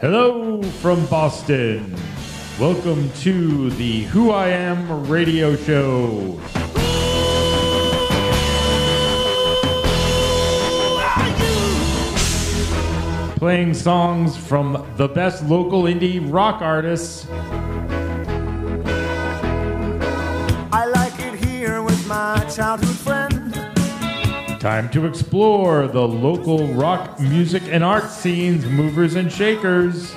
Hello from Boston. Welcome to the Who I Am radio show. Playing songs from the best local indie rock artists. I like it here with my childhood friend. Time to explore the local rock music and art scenes, movers and shakers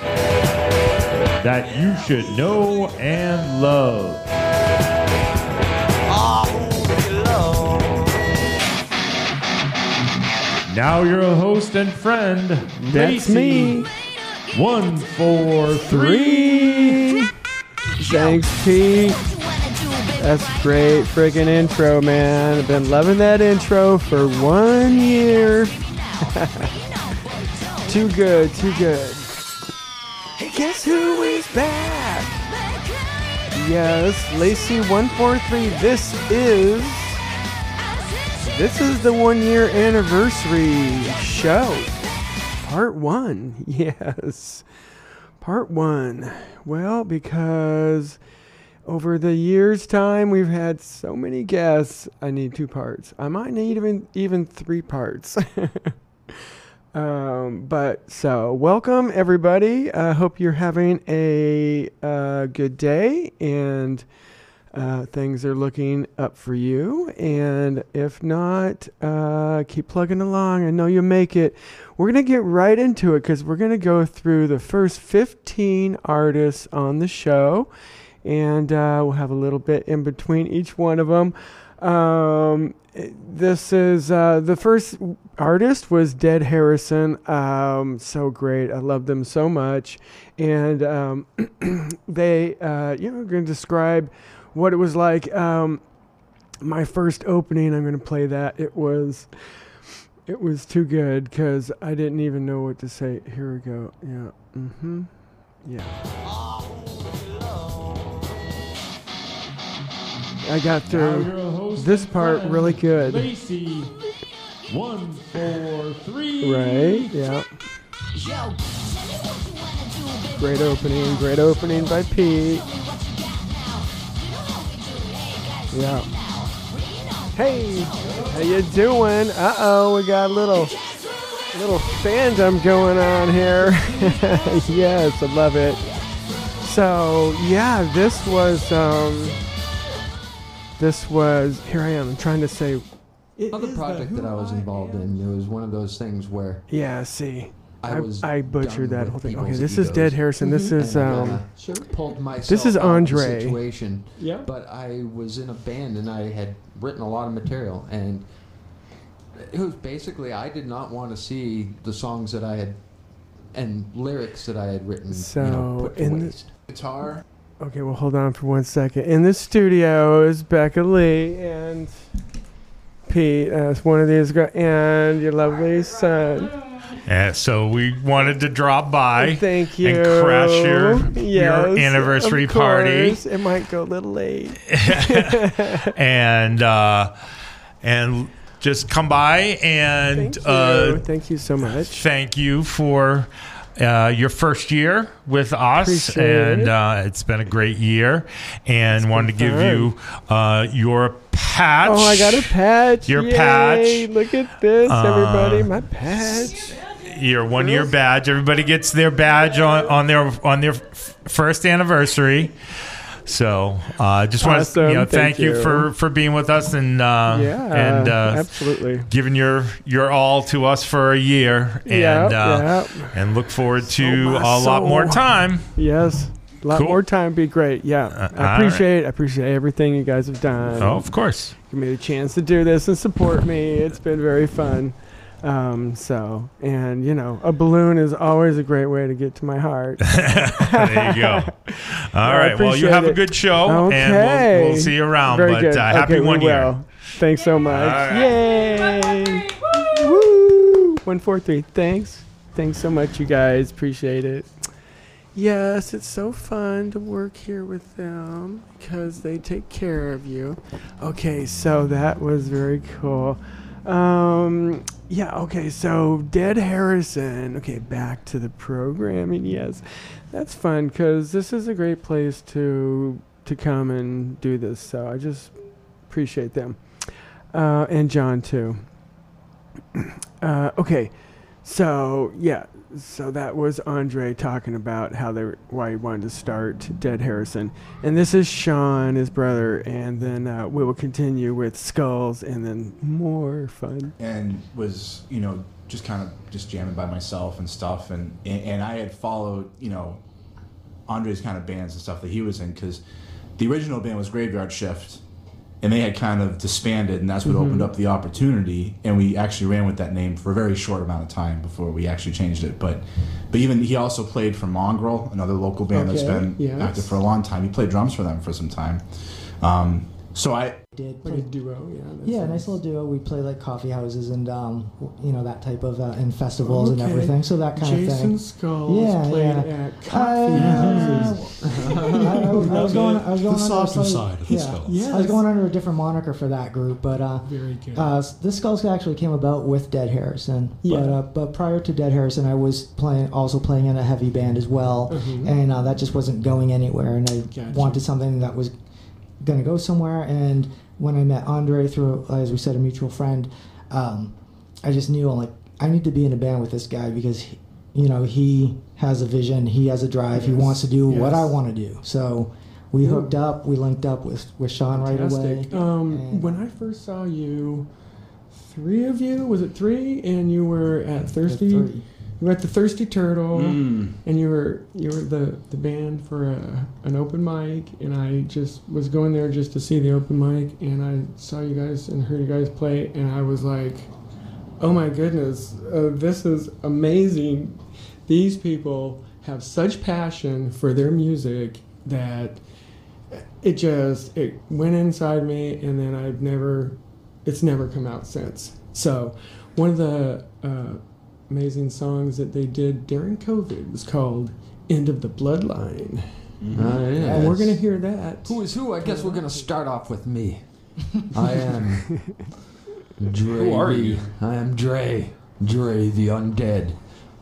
that you should know and love. Now your host and friend, That's Lacy. me. One, four. Three. Thanks, Pete. That's a great friggin' intro, man. I've been loving that intro for one year. too good, too good. Hey, guess who is back? Yes, Lacy143. This is. This is the one year anniversary show. Part one. Yes. Part one. Well, because over the years' time, we've had so many guests. I need two parts. I might need even even three parts. um, but so welcome everybody. I hope you're having a uh, good day and. Uh, things are looking up for you, and if not, uh, keep plugging along. I know you'll make it. We're gonna get right into it because we're gonna go through the first 15 artists on the show, and uh, we'll have a little bit in between each one of them. Um, this is uh, the first artist was Dead Harrison. Um, so great, I love them so much, and um, they, uh, you know, going to describe what it was like. Um, my first opening, I'm going to play that. It was, it was too good because I didn't even know what to say. Here we go. Yeah. Mm-hmm. Yeah. I got through. this part really good. Lacy. One, four, three. Right. Yeah. Great opening. Great opening by Pete. Yeah. Hey, how you doing? Uh oh, we got a little little fandom going on here. yes, I love it. So yeah, this was um this was here I am I'm trying to say it Other project that I was involved Am. in, it was one of those things where Yeah, see. I I, was I butchered that whole thing. Okay, people's this is. Dead Harrison. This is and, um uh, pulled myself this is out of the Andre. situation. Yeah. But I was in a band and I had written a lot of material and it was basically I did not want to see the songs that I had and lyrics that I had written you So, know, put to in the- Guitar. Okay, well hold on for one second. In the studio is Becca Lee and Pete as one of these guys and your lovely son. Yeah, so we wanted to drop by. Thank you. and crash your- your anniversary party. It might go a little late. and uh, and just come by and Thank you. uh, Thank you so much. thank you for uh, your first year with us, Appreciate and uh, it's been a great year. And wanted to give fun. you uh, your patch. Oh, I got a patch. Your Yay, patch. Look at this, Uh, everybody. My patch. your one year badge. Everybody gets their badge on, on their on their f- first anniversary. So uh, just want to you know Thank thank, you. you. for for being with us and uh, Yeah, and uh, absolutely. giving your your all to us for a year and Yeah, uh, yeah. and look forward to my a lot more time. Yes. A lot Cool. more time would be great. Yeah. Uh, I appreciate I appreciate everything you guys have done. Oh, of course. Give me the chance to do this and support me. It's been very fun. Um, so, and you know, a balloon is always a great way to get to my heart. there you go. All I right. Well, you appreciate have a good show, and we'll, we'll see you around. Very but. Uh, happy okay, one year. will. Thanks so much. All right. Yay! Woo! One four three. Thanks. Thanks so much, you guys. Appreciate it. Yes, it's so fun to work here with them because they take care of you. Okay, so that was very cool. Um, yeah, okay, so Dead Harrison. Okay, back to the programming. Yes, that's fun because this is a great place to to come and do this. So I just appreciate them, uh, and John too. Uh, okay, so yeah, so that was Andre talking about how they why he wanted to start Dead Harrison, and this is Sean, his brother, and then uh, we will continue with Skulls, and then more fun. and was you know just kind of just jamming by myself and stuff. And, and I had followed you know Andre's kind of bands and stuff that he was in because the original band was Graveyard Shift and they had kind of disbanded and that's what opened up the opportunity and we actually ran with that name for a very short amount of time before we actually changed it but but even he also played for Mongrel another local band that's been yes. active for a long time. He played drums for them for some time. Um, so I Did Like a play, duo, yeah. that's yeah, nice little duo. We play like coffee houses and um, you know that type of uh, and festivals and everything. So that kind Jason of thing. Skulls Yeah, played yeah. at coffee Uh, houses. I, I, I was going. I was The softer under, side of the yeah, Skulls. I was going under a different moniker for that group, but uh, Very good. uh, this Skulls actually came about with Dead Harrison. Yeah. But uh, but prior to Dead Harrison, I was playing also playing in a heavy band as well, Mhm. and uh, that just wasn't going anywhere. And I Gotcha. wanted something that was going to go somewhere. And when I met Andre through, as we said, a mutual friend, um, I just knew like I need to be in a band with this guy because he, you know he has a vision, he has a drive, he wants to do what I want to do. So. We hooked up. We linked up with, with Sean right away. Um, when I first saw you, three of you was it three? And you were at Thirsty. You were at the Thirsty Turtle, Mm. and you were you were the the band for a, an open mic, and I just was going there just to see the open mic, and I saw you guys and heard you guys play, and I was like, oh my goodness, uh, this is amazing. These people have such passion for their music that it just it went inside me and then i've never it's never come out since so one of the uh, amazing songs that they did during covid was called end of the bloodline Uh, and we're gonna hear that Who is who? I guess we're gonna start off with me. I am Dre. Who are you? I am Dre. Dre the undead.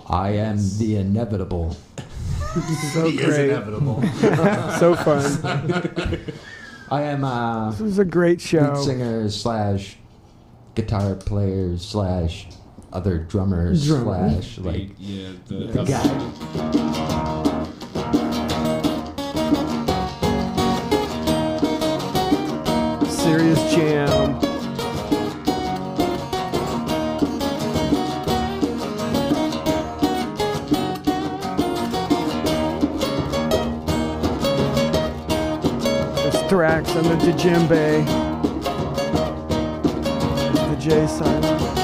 I am the inevitable. so He is great inevitable. so fun I am uh, this is a great lead show singer slash guitar player slash other drummers Drummer. slash like yeah, the, the guy. serious jam There's Thrax on the djembe. The J silent.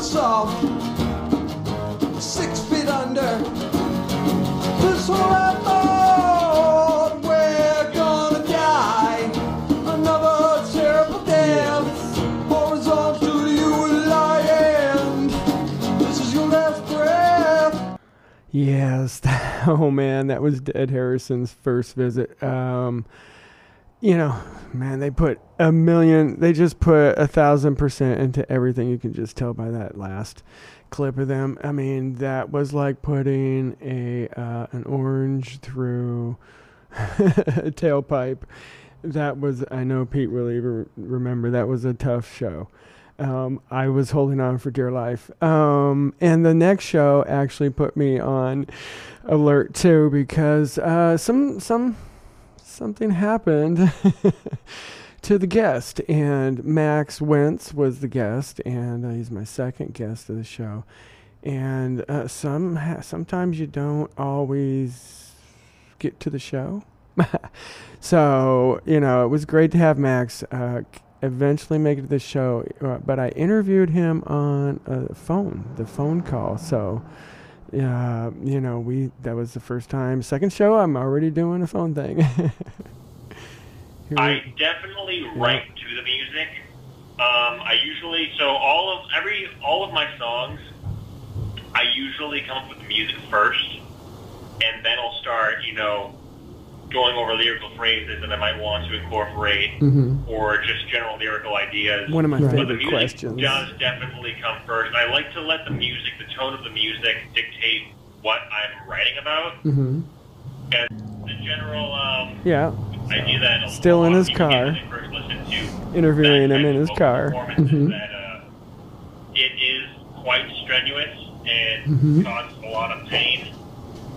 Saw. Six feet under. This whole we're gonna die. Another terrible death. You will lie and this is your last breath. Yes. Oh man, that was Dead Harrison's first visit. Um, you know, man, they put a million. They just put a thousand percent into everything. You can just tell by that last clip of them. I mean, that was like putting a uh, an orange through a tailpipe. That was. I know Pete really even remember. That was a tough show. Um, I was holding on for dear life. Um, and the next show actually put me on alert too because uh, some some something happened to the guest, and Max Wentz was the guest, and uh, he's my second guest of the show. And uh, some ha- sometimes you don't always get to the show. so you know it was great to have Max uh, eventually make it to the show, uh, but I interviewed him on a phone, the phone call. So yeah, you know, we that was the first time. Second show, I'm already doing a phone thing. I definitely write to the music. Um, I usually so all of every all of my songs, I usually come up with the music first, and then I'll start, you know, going over lyrical phrases that I might want to incorporate, or just general lyrical ideas. Mm-hmm. One of my Right. But the favorite music questions. does definitely come first. I like to let the music, the tone of the music, dictate what I'm writing about. hmm And the general um, Yeah, idea that Still in his car. when first to interviewing him in his car. Mhm. that uh, it is quite strenuous and Mhm. causes a lot of pain.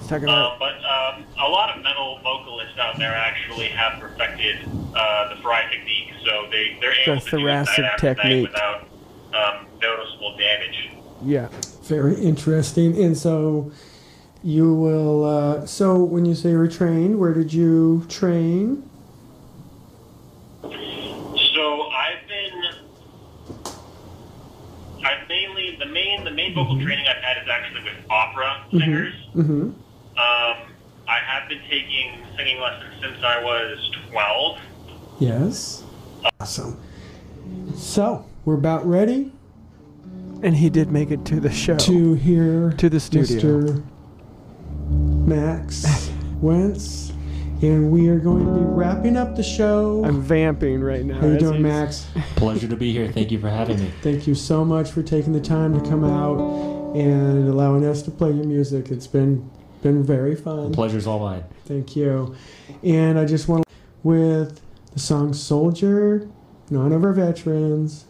He's talking about but um, a lot of metal vocalists out there actually have perfected uh, the fry technique, so they they're able to do that after technique. without um, noticeable damage. yeah, very interesting. And so you will. Uh, so when you say you were trained, where did you train? So I've been, I've mainly the main the main vocal training I've had is actually with opera singers. Mm-hmm. Um, I have been taking singing lessons since I was 12. Yes. Awesome. So we're about ready. And he did make it to the show. to hear To the studio. Mr. Max Wentz, and we are going to be wrapping up the show. I'm vamping right now. How you doing, Max? Pleasure to be here. Thank you for having me. Thank you so much for taking the time to come out and allowing us to play your music. It's been been very fun. The pleasure's all mine. Thank you. And I just want to with the song "Soldier," in honor of our veterans,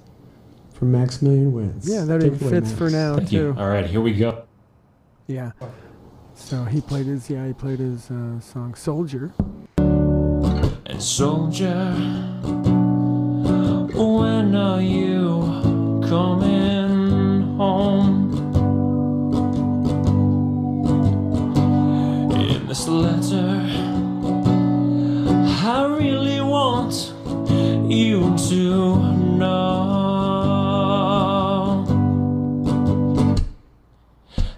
from Maximilian Wentz. Yeah, that Take even it away, fits for now Thank too. you. All right, here we go. Yeah. So he played his yeah he played his uh, song Soldier. And soldier, when are you coming home? This letter, I really want you to know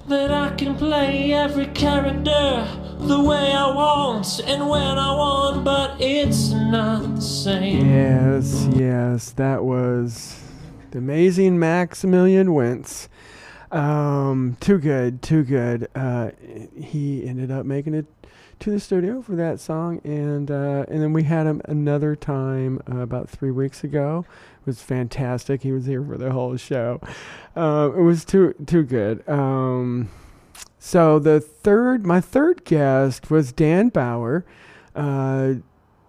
that I can play every character the way I want and when I want, but it's not the same. Yes, yes, that was the amazing Maximilian Wentz. Um, too good, too good. Uh, he ended up making it to the studio for that song, and uh, and then we had him another time uh, about three weeks ago. It was fantastic. He was here for the whole show. Uh, it was too too good. Um, so the third, my third guest was Dan Bauer.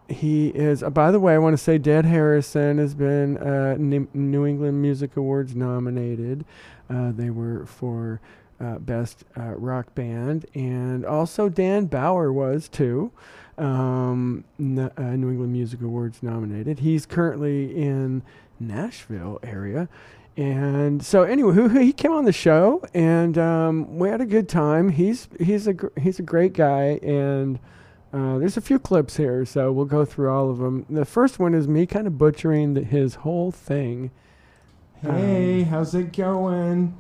He is. Uh, by the way, I want to say Dead Harrison has been uh, New England Music Awards nominated. Uh, they were for uh, best uh, rock band, and also Dan Bauer was too. Um, uh, New England Music Awards nominated. He's currently in Nashville area. And so anyway, he came on the show, and um, we had a good time. He's he's a gr- he's a great guy, and uh, there's a few clips here, so we'll go through all of them. The first one is me kind of butchering the, his whole thing. Hey, how's it going?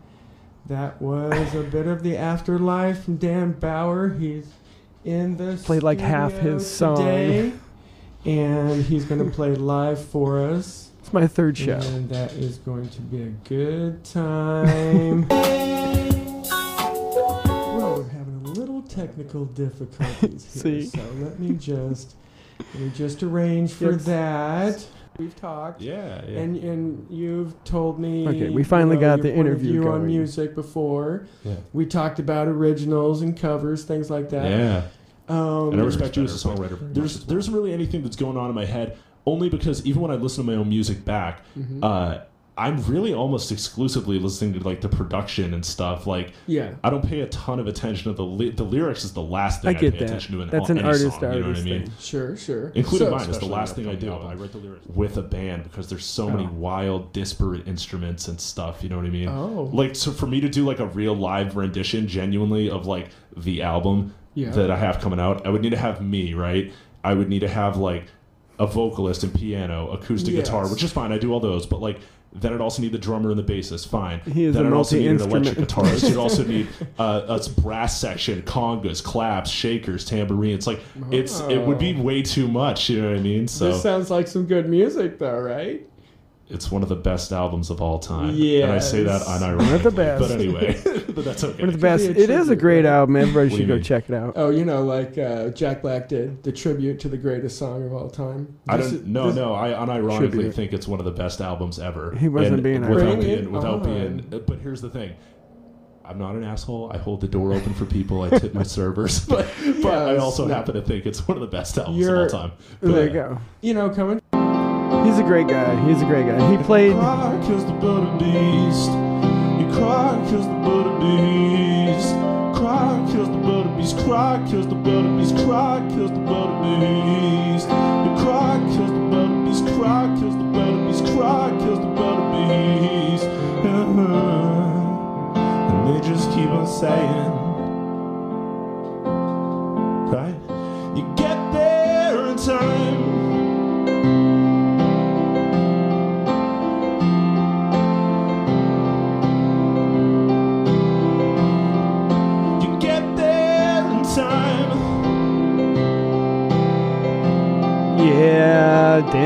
That was a bit of the afterlife from Dan Bauer. He's in the Played like half his song. today, and he's going to play live for us. It's my third show. And that is going to be a good time. technical difficulties here, See? so let me just let me just arrange for Yes. that. We've talked. Yeah, yeah. And and you've told me Okay, we finally you know, got the point of interview view on music before. Yeah. We talked about originals and covers, things like that. yeah. Um, And I respect you as a songwriter. There's there isn't really anything that's going on in my head, only because even when I listen to my own music back, Mhm. uh, I'm really almost exclusively listening to like the production and stuff. Like yeah. I don't pay a ton of attention to the li- the lyrics. Is the last thing I I, get pay that. attention to in That's all- an any artist song, to You know what I artist mean? thing. Sure, sure. Including So- mine is the last thing I do album. I wrote the lyrics. with a band because there's so many Oh. wild, disparate instruments and stuff. You know what I mean? Oh. Like so, for me to do like a real live rendition, genuinely of like the album Yeah. that I have coming out, I would need to have me right. I would need to have like a vocalist and piano, acoustic Yes. guitar, which is fine. I do all those, but like. Then I'd also need the drummer and the bassist. Fine. He is then a I'd also need an electric guitarist. You'd also need uh, a brass section, congas, claps, shakers, tambourine. It's Like it's it would be way too much. You know what I mean? So This sounds like some good music, though, right? It's one of the best albums of all time. Yeah, and I say that Yes. unironically. One of the best. But anyway, but that's okay. One of the best. Could It is a great right? album. Everybody should go mean? check it out. Oh, you know, like uh, Jack Black did the tribute to the greatest song of all time. I don't. is- No, no. I unironically Tribute. think it's one of the best albums ever. He wasn't And being without ironic. being without being. it But here's the thing. I'm not an asshole. I hold the door open for people. I tip my servers, but but I also no. happen to think it's one of the best albums You're- of all time. But, There you go. You know, coming. He's a great guy. He's a great guy. He played. Cry kills the beast. Cry kills the beast. Cry kills the beast. The. Cry kills the beast. Cry kills the beast. Cry kills the bloody beast. Cry kills the bloody beast. And they just keep on saying,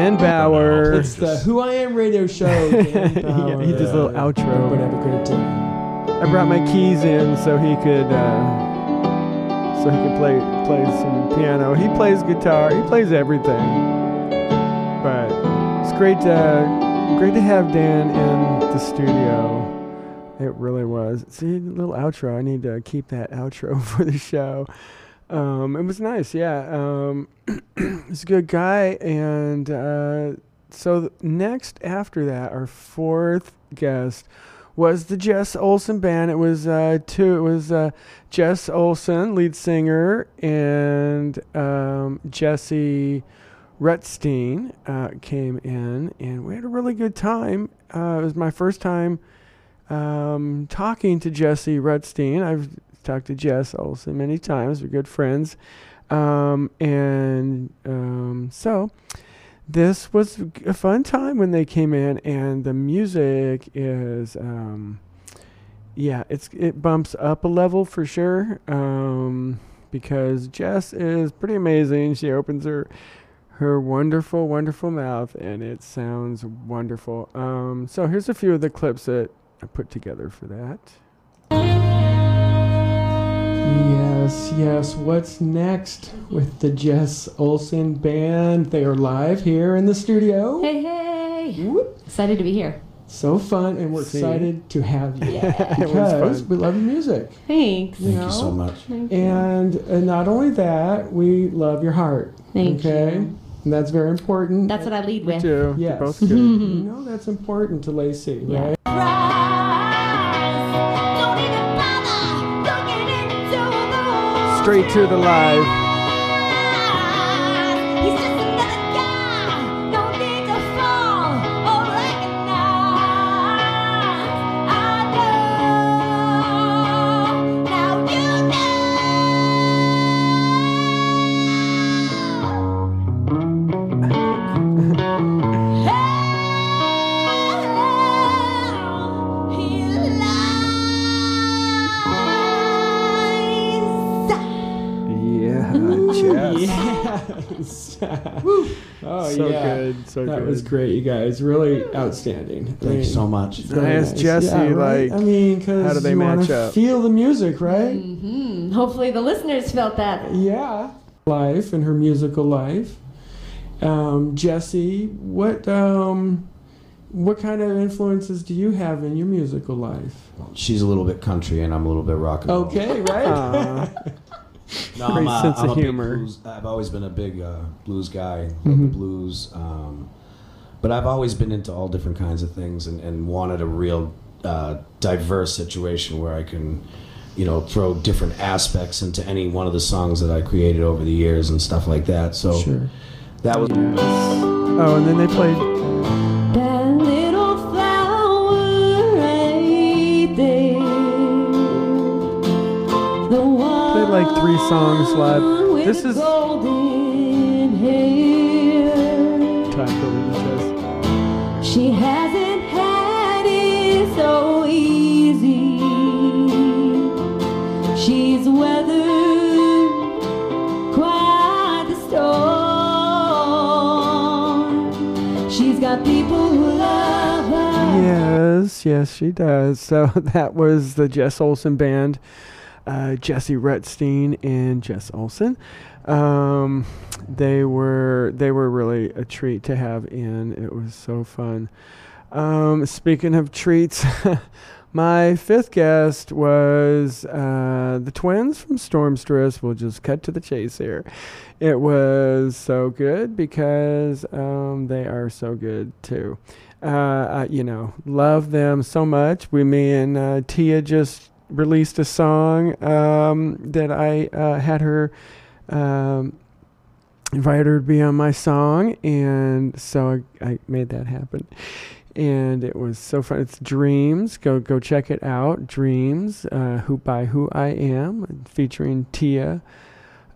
Dan Bauer. It's the Who I Am radio show. Dan yeah, he does a little outro. But have a great time. I brought my keys in so he could uh, so he could play play some piano. He plays guitar. He plays everything. But it's great to great to have Dan in the studio. It really was. See, the little outro. I need to keep that outro for the show. Um, it was nice, yeah. Um, he's a good guy, and uh, so th- next after that, our fourth guest was the Jess Olson band. It was uh, two. It was uh, Jess Olson, lead singer, and um, Jesse Rutstein uh, came in, and we had a really good time. Uh, it was my first time um, talking to Jesse Rutstein. I've talked to Jess Olson many times. We're good friends. Um, and um, so this was a fun time when they came in, and the music is, um, yeah, it's it bumps up a level for sure. Um, because Jess is pretty amazing. She opens her her wonderful, wonderful mouth, and it sounds wonderful. Um, so here's a few of the clips that I put together for that. Yes, yes. What's next with the Jess Olson band? They are live here in the studio. Hey, hey! Whoop. Excited to be here. So fun, and we're See? excited to have you Yeah. Because we love your music. Thanks. You Thank you so much. Thank. And uh, not only that, we love your heart. Thank okay? you. And that's very important. That's what I lead with. Too. Yes. Both good. you know that's important to Lacy, Yeah. right? Straight to the live. oh so yeah. good. So That good. was great, you guys. Really outstanding. I Thank you mean, so much. very I asked Jesse, Yeah, right? like, I mean, because how do they you wanna match up? Feel the music, right? Mm-hmm. Hopefully the listeners felt that. Yeah. Life and her musical life. Um, Jesse, what um, what kind of influences do you have in your musical life? She's a little bit country and I'm a little bit rock and roll. Okay, right. Aw. No, Great I'm a, sense I'm of humor. blues- I've always been a big uh, blues guy. Love Mhm. the blues. Um, but I've always been into all different kinds of things and, and wanted a real uh, diverse situation where I can, you know, throw different aspects into any one of the songs that I created over the years and stuff like that. So sure. that was Oh, and then they played. Like three songs live. This is golden hair. talked Jess. She hasn't had it so easy. She's weathered quite the storm. She's got people who love her. Yes, yes, she does. So that was the Jess Olson band, uh, Jesse Rutstein and Jess Olson. Um, they were they were really a treat to have in. It was so fun. Um, speaking of treats, my fifth guest was uh, the twins from Stormstress. We'll just cut to the chase here. It was so good because um, they are so good too. Uh, uh, you know, love them so much. We, me and uh, Tia just released a song um, that I uh, had her um, her to be on my song, and so I, I made that happen. And it was so fun. It's Dreams. Go go check it out. Dreams. Uh, who by who I am, featuring Tia.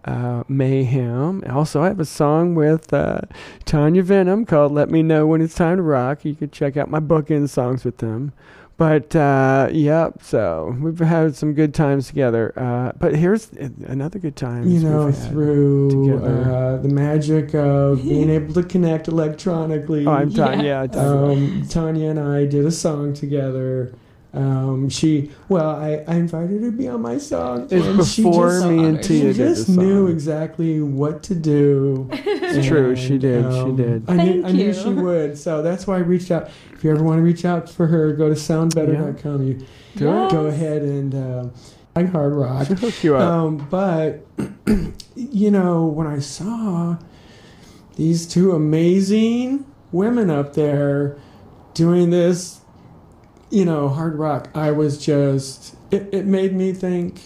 Uh, Mayhem. Also, I have a song with uh, Tanya Venom called "Let Me Know When It's Time to Rock." You could check out my bookend songs with them. But uh, yep, so we've had some good times together. Uh, but here's another good time. You know, through together. uh, the magic of being able to connect electronically. Oh, I'm Tanya. Yeah, Tanya. Um, Tanya and I did a song together. Um, she, well, I, I invited her to be on my song. It's and she before just- me and She Tia did just the knew exactly what to do. It's true, she did, she did. I knew, Thank I knew you. she would. So that's why I reached out. If you ever want to reach out for her, go to soundbetter.com. You Do it. go ahead and uh, like hard rock. She'll hook you up. Um, but you know, when I saw these two amazing women up there doing this, you know, hard rock, I was just it, it made me think,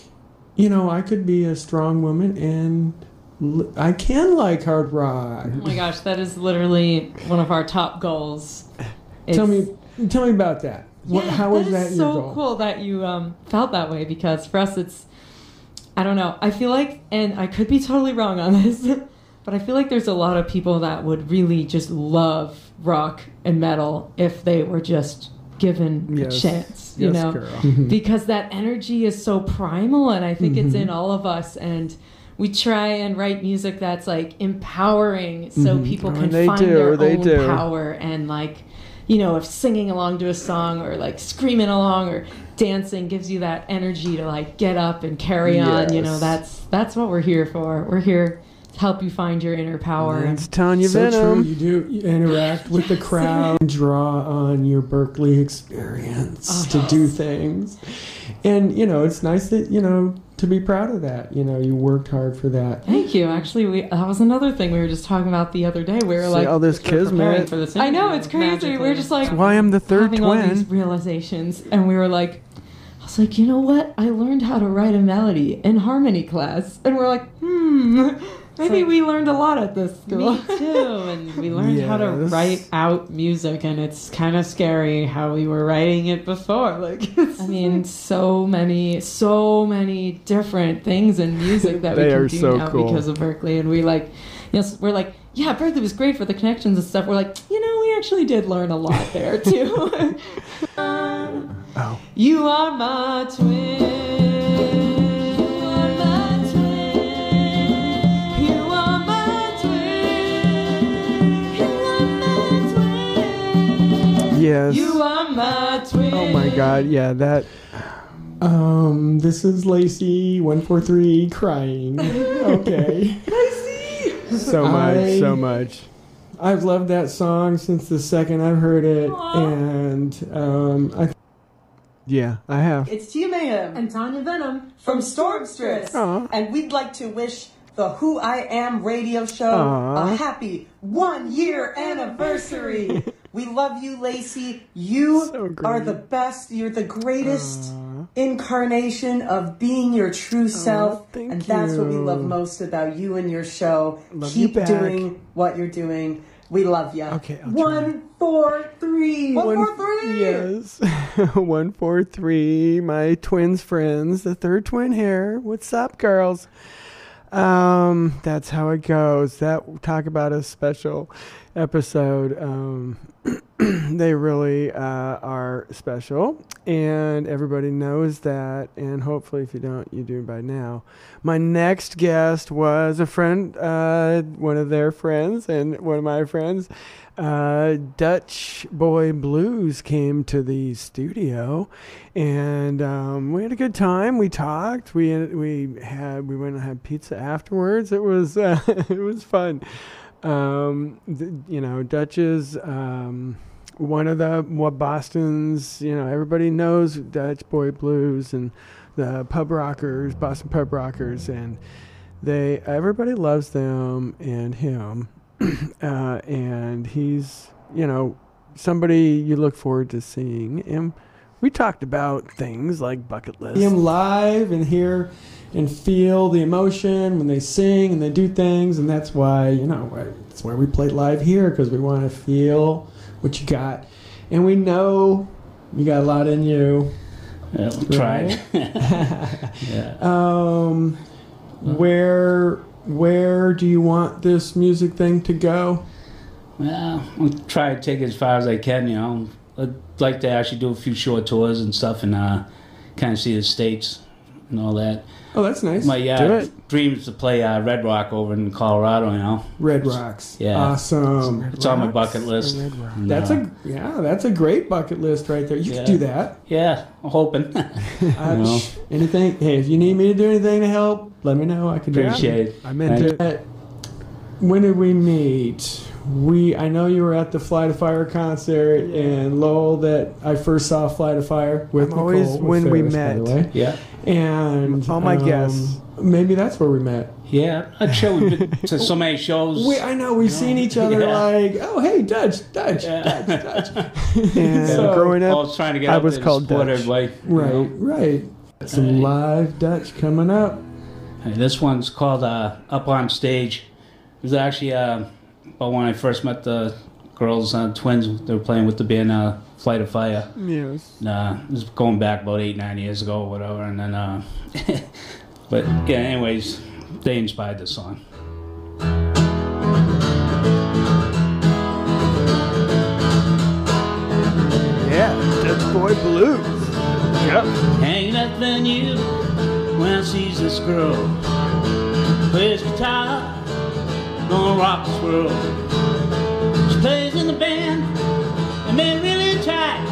you know, I could be a strong woman and I can like hard rock. Oh my gosh, that is literally one of our top goals. Tell me, tell me about that. What, Yeah, how is that is your so goal? cool that you um, felt that way because for us it's I don't know. I feel like and I could be totally wrong on this, but I feel like there's a lot of people that would really just love rock and metal if they were just given Yes. a chance, you Yes, know. girl. Mhm. Because that energy is so primal and I think it's Mhm. in all of us and we try and write music that's like empowering so Mhm. people Oh, can they find do, their they own do. power and like you know if singing along to a song or like screaming along or dancing gives you that energy to like get up and carry on you know that's that's what we're here for we're here to help you find your inner power It's Tanya so Venom. true. You do you interact with the Yes. crowd, draw on your Berklee experience to do things, and you know it's nice that you know to be proud of that. You know you worked hard for that. Thank you. Actually, we that was another thing we were just talking about the other day. We were See like, all this as we kismet. for this I know it's crazy. We are just like, That's why I'm the third having all these twin. realizations, and we were like, I was like, you know what? I learned how to write a melody in harmony class, and we're like, hmm, maybe we learned a lot at this school. Me too, and we learned how to write out music, and it's kind of scary how we were writing it before. Like, I mean, so many, so many different things in music that we can do so now cool. because of Berklee, and we like, yes, we're like, yeah, Berklee was great for the connections and stuff. We're like, you know, we actually did learn a lot there too. Oh. you are my twin. Yes. You are my twin. Oh my God. Yeah, that. Um, this is Lacy one four three crying. Okay, Lacy. So much, I- so much. I've loved that song since the second I've heard it, and um, I Yeah, I have. It's Tia Mayhem and Tanya Venom from Stormstress. Aw. And we'd like to wish the Who I Am radio show Aw. a happy one year anniversary. we love you, Lacy. You So are the best. You're the greatest incarnation of being your true self. thank and that's what we love most about you and your show. Love Keep back. doing what you're doing. We love you. Okay, I'll One, four, three. One, four, three. Yes. One, four, three. My twins friends, the third twin here. What's up, girls? Um, that's how it goes. That talk about a special. episode. Um, they really uh, are special, and everybody knows that. And hopefully, if you don't, you do by now. My next guest was a friend, uh, one of their friends, and one of my friends. Uh, Dutch Boy Blues came to the studio, and um, we had a good time. We talked. We we had we went and had pizza afterwards. It was it was fun. Um, th- you know, Dutch is um, one of the what Boston's. You know, everybody knows Dutch Boy Blues and the pub rockers, Boston pub rockers, and they everybody loves them and him, uh, and he's you know somebody you look forward to seeing. And we talked about things like bucket list. Them live and hear and feel the emotion when they sing and they do things, and that's why you know that's why we play live here because we want to feel what you got, and we know you got a lot in you. Yeah, tried. yeah. Um, where where do you want this music thing to go? Well, I'll try to take it as far as I can, you know. I'd like to actually do a few short tours and stuff and uh, kind of see the States and all that. Oh, that's nice. My uh, Do it. dream to play uh, Red Rock over in Colorado, you know. Red Rocks. Yeah. Awesome. It's on my bucket list. And, That's uh, a yeah, that's a great bucket list right there. You Yeah. could do that. Yeah, I'm hoping. Uh, know. sh- anything? Hey, if you need me to do anything to help, let me know. I can do Appreciate it. I meant Thank it. When did we meet? We I know you were at the Fly to Fire concert and Lowell that I first saw Fly to Fire with I'm always Nicole, with when we Ferris, by the met. way. Yeah. And All my um, guess. Maybe that's where we met. Yeah, I'm sure we've been to so many shows. We, I know we've seen each other Yeah. like, oh hey, Dutch, Dutch, Yeah. Dutch, Dutch. And So- growing I up, was trying to get I was called Dutch. everybody. you Right, know. right. Some live Dutch coming up. Hey, this one's called uh, Up on Stage. It was actually uh, about when I first met the girls, uh, twins. They were playing with the band uh, Flight of Fire. Yes. And, uh, it was going back about eight, nine years ago or whatever. And then, uh, but yeah, anyways, they inspired the song. Yeah, Dutch Boy Blues. Yep. Ain't nothing new when I sees this girl. Plays guitar, gonna rock this world. She plays in the band, and they're really tight.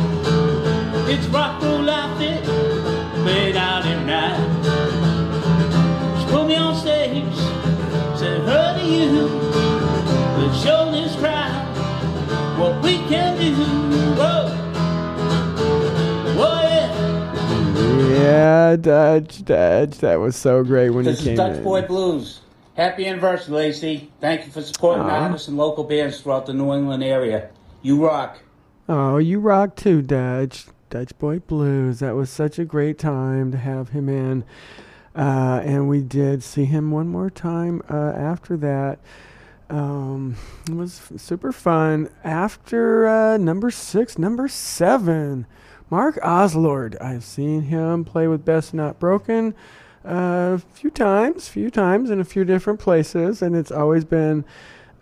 It's rock roll outfit, played out every night. She put me on stage, said, her to you. Let's show this crowd what we can do. Whoa, whoa, yeah. Yeah, Dutch, Dutch. That was so great when This he is came Dutch in. Boy Blues. Happy anniversary, Lacy. Thank you for supporting Aw. artists and local bands throughout the New England area. You rock. Oh, you rock too, Dutch. Dutch Boy Blues. That was such a great time to have him in. Uh, and we did see him one more time uh, after that. Um, it was f- super fun. After uh, number six, number seven, Mark Oslord. I've seen him play with Best Not Broken a few times, few times in a few different places, and it's always been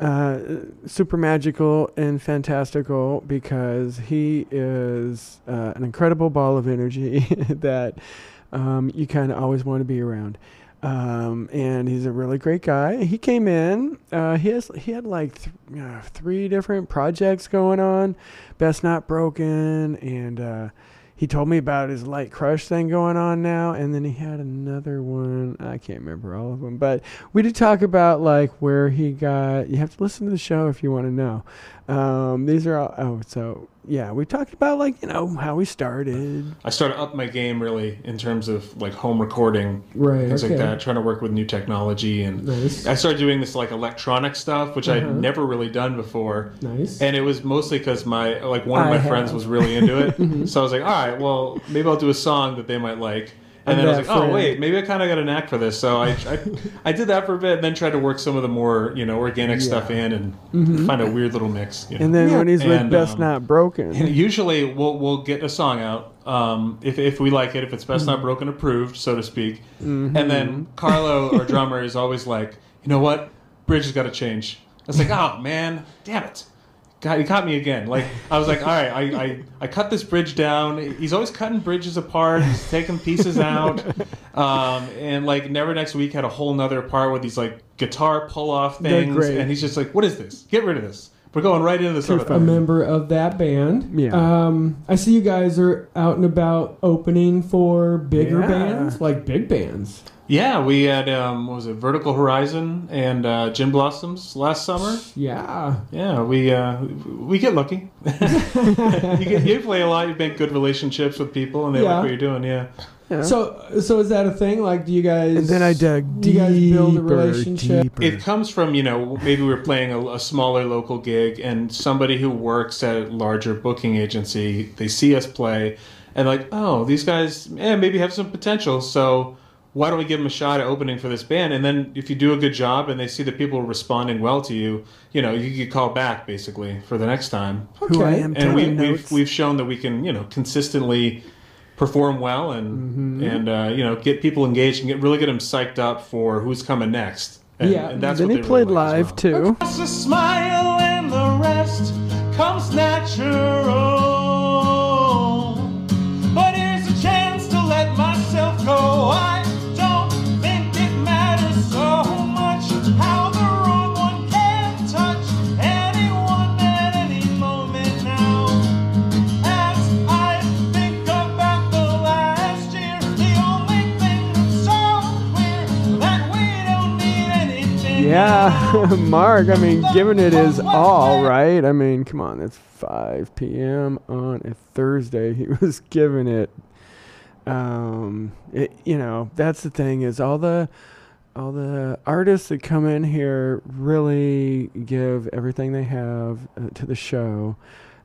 uh, super magical and fantastical because he is uh, an incredible ball of energy that um, you kind of always want to be around. Um, and he's a really great guy. He came in. Uh, he has he had like th- uh, three different projects going on, Best Not Broken, and uh, he told me about his light crush thing going on now. And then he had another one. I can't remember all of them, but we did talk about like where he got. You have to listen to the show if you want to know. Um, these are all. Oh, so yeah, we talked about like you know how we started. I started up my game really in terms of like home recording, Right, things okay. like that. Trying to work with new technology, and Nice. I started doing this like electronic stuff, which Uh-huh. I'd never really done before. Nice. And it was mostly because my like one of I my friends was really into it, Mhm. so I was like, all right, well maybe I'll do a song that they might like. And then I was like, oh wait, maybe I kind of got a knack for this. So I, I I did that for a bit, and then tried to work some of the more you know organic stuff in and Mhm. find a weird little mix. you know. And then when he's with And, Best um, Not Broken, and usually we'll we'll get a song out um, if if we like it, if it's best not broken approved, so to speak. Mhm. And then Carlo, our drummer, is always like, you know what, bridge has got to change. I was like, oh man, damn it. God, he caught me again. Like I was like, all right, I, I, I cut this bridge down. He's always cutting bridges apart. He's taking pieces out, um, and like Never Next Week had a whole nother part with these like guitar pull off They're things, great. and he's just like, what is this? Get rid of this. We're going right into this other a member of that band. Yeah. Um, I see you guys are out and about opening for bigger Yeah. bands, like big bands. Yeah, we had um, what was it Vertical Horizon and uh, Gin Blossoms last summer. Yeah. Yeah, we uh, we get lucky. you, get, you play a lot. You make good relationships with people, and they Yeah. like what you're doing. Yeah. So, so is that a thing? Like, do you guys? And then I dug Do you guys build a relationship? deeper. It comes from you know maybe we're playing a, a smaller local gig, and somebody who works at a larger booking agency they see us play, and like oh these guys eh, maybe have some potential, so why don't we give them a shot at opening for this band? And then if you do a good job and they see that people are responding well to you, you know you get called back basically for the next time. Who I am and we, we've we've shown that we can you know consistently perform well and and uh, you know get people engaged and get really get them psyched up for who's coming next. And, Yeah. and that's then what he played really like as live well. too. Yeah, Mark. I mean, giving it his all, right? I mean, come on, it's 5 p.m. on a Thursday. He was giving it. Um, it, you know, that's the thing is all the all the artists that come in here really give everything they have uh, to the show,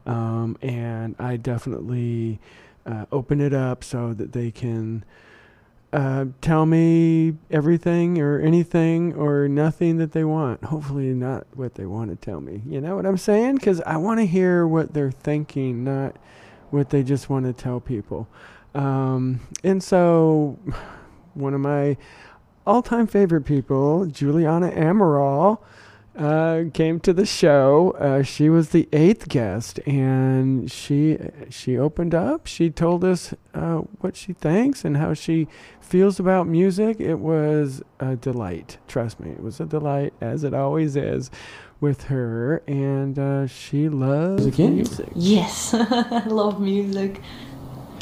um, and I definitely uh, open it up so that they can uh, tell me everything or anything or nothing that they want. Hopefully, not what they want to tell me. You know what I'm saying? Because I want to hear what they're thinking, not what they just want to tell people. Um, and so, one of my all time favorite people, Juliana Amaral, uh, came to the show. Uh, she was the eighth guest, and she she opened up. She told us uh, what she thinks and how she feels about music. It was a delight. Trust me, it was a delight, as it always is with her. And uh, she loves Music. music. Yes, I love music.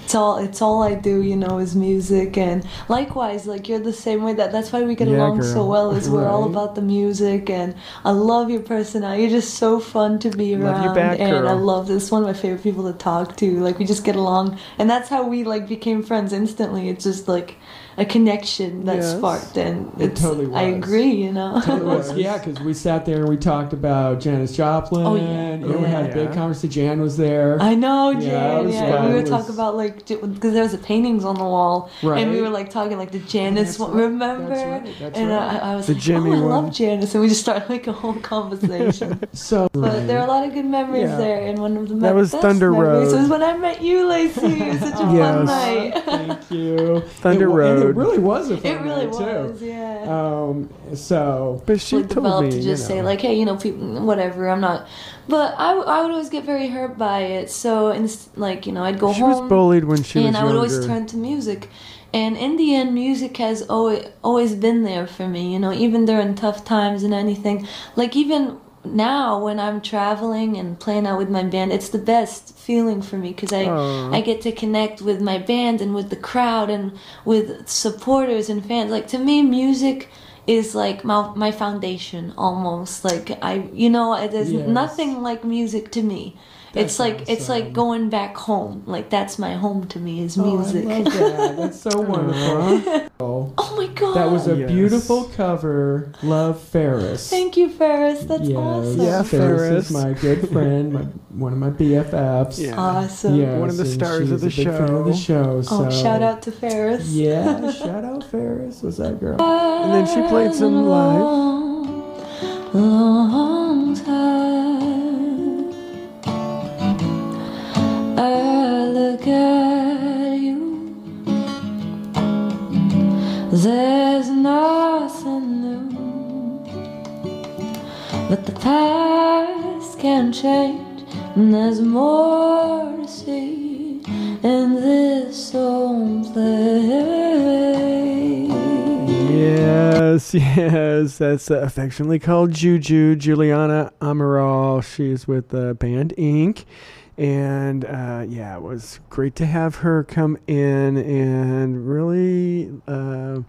It's all it's all I do, you know, is music. And likewise, like you're the same way that that's why we get Yeah, along so well is we're all about the music. And I love your personality. You're just so fun to be around. back, and I love this. One of my favorite people to talk to. Like we just get along. And that's how we like became friends instantly. It's just like a connection that Yes. sparked and It it's totally I agree, you know. It was, yeah, because we sat there and we talked about Janis Joplin. Oh, yeah. You know, we had a big Yeah. conversation. Jan was there. I know, Yeah, Jan. was Yeah, we It were was- talking about like because there was the paintings on the wall, Right. and we were like talking like the Janis That's one. right, Remember? that's right, that's and right. I, I was The like, Jimmy oh, I one. love Janis, and we just started like a whole conversation. So But there are a lot of good memories Yeah. there, and one of the That me- was best Thunder memories Road. was when I met you, Lacy. It was such a fun night. Thank you. Thunder It Road. It really was a fun it really night, was, too. yeah. Um, so But she like told developed me, to you just say like, hey, you know, people, whatever. I'm not, but I, I would always get very hurt by it. So and like you know, I'd go She home. was bullied when she and was I would always turn to music. And in the end, music has always always been there for me. You know, even during tough times and anything. Like even now when I'm traveling and playing out with my band, it's the best feeling for me because I Aw. I get to connect with my band and with the crowd and with supporters and fans. Like to me, music is like my my foundation almost. Like I, you know, there's Yes. nothing like music to me. It's That's like it's like going back home. Like that's my home to me is Oh, music. I love that. That's so wonderful. oh my god. That was a Yes. beautiful cover. Love Ferris. Thank you, Ferris. That's yes. awesome. Yeah, Ferris, Ferris. is my good friend, my, one of my BFFs. Yeah. Awesome. Yes, One of the stars she's of the a big of the show. Oh, so- shout out to Ferris. Yeah, shout out Ferris. Was that girl? And then she played some live. Long time. I look at you. There's nothing new, but the past can change. And there's more to see in this old place. Yes, yes. That's uh, affectionately called Juju, Juliana Amaral. She's with the band Inc. And uh, yeah, it was great to have her come in and really, uh,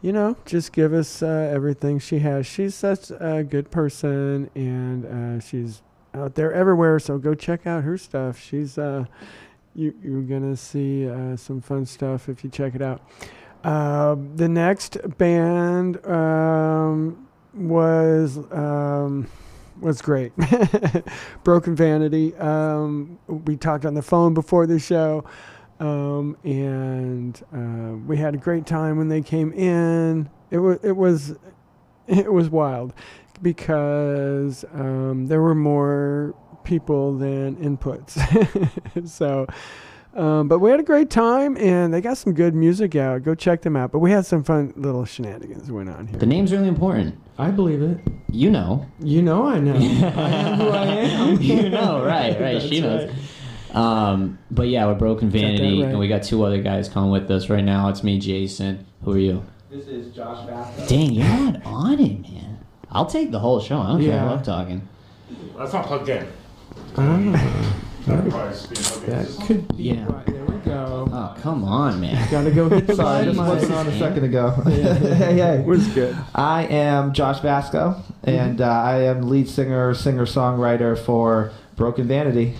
you know, just give us uh, everything she has. She's such a good person and uh, she's out there everywhere. So go check out her stuff. She's, uh, you, you're to see uh, some fun stuff if you check it out. Uh, the next band um, was um, was great. Broken Vanity. Um, we talked on the phone before the show, um, and uh, we had a great time when they came in. It was it was it was wild because um, there were more people than inputs. so. Um, but we had a great time, and they got some good music out. Go check them out. But we had some fun little shenanigans went on here. The name's really important. I believe it. You know. You know I know. I am who I am. you know, right, right. She knows. right. Um, but yeah, we're Broken Vanity, right. and we got two other guys coming with us right now. It's me, Jason. Who are you? This is Josh Vasco. Dang, you're not on it, man. I'll take the whole show. I don't care. I Yeah. love talking. That's not plugged in. That could be. Yeah. There we go. Oh, come on, man. Gotta go hit the Sorry, live just mic. wasn't on a second ago. Yeah. hey, hey. Was good. I am Josh Vasco, and uh, I am lead singer, singer songwriter for Broken Vanity.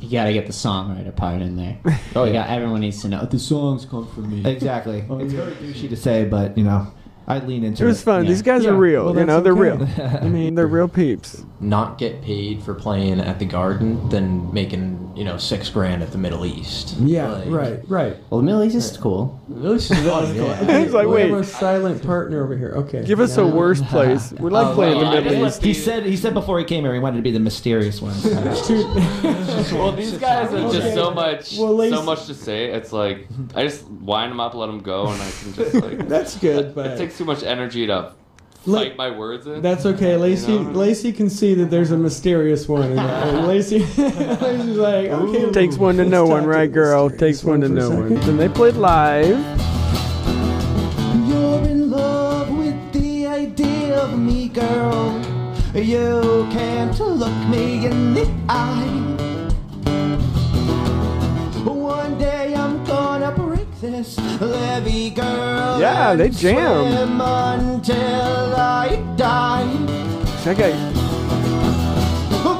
You gotta get the songwriter part in there. Oh, yeah. Everyone needs to know the songs come from me. Exactly. it's very douchey to say, but you know, I lean into It it. was fun. These guys Yeah. are real. Well, you know, they're okay. real. I mean, they're real peeps. not get paid for playing at the Garden than making you know six grand at the Middle East. Yeah, Like, right, right. Well, the Middle East is cool. The Middle East is fun. yeah. He's like, we wait, have a silent partner over here. Okay. give us a Now- worst place. We like Oh, playing well, the Middle just East. He said he said before he came here he wanted to be the mysterious one. well, these guys have just so much, Well, Lace- so much to say. It's like I just wind them up, let them go, and I can just like. That's good, It but takes too much energy to Look, fight my words in. That's okay. Lacy You know? Lacy can see that there's a mysterious one. In there. Lacy, Lacy's like, okay. takes one to know one, right, girl? Takes one to for know one. second. Then they played live. You're in love with the idea of me, girl. You can't look me in the eye. Yeah, they jam. until I die. Check out.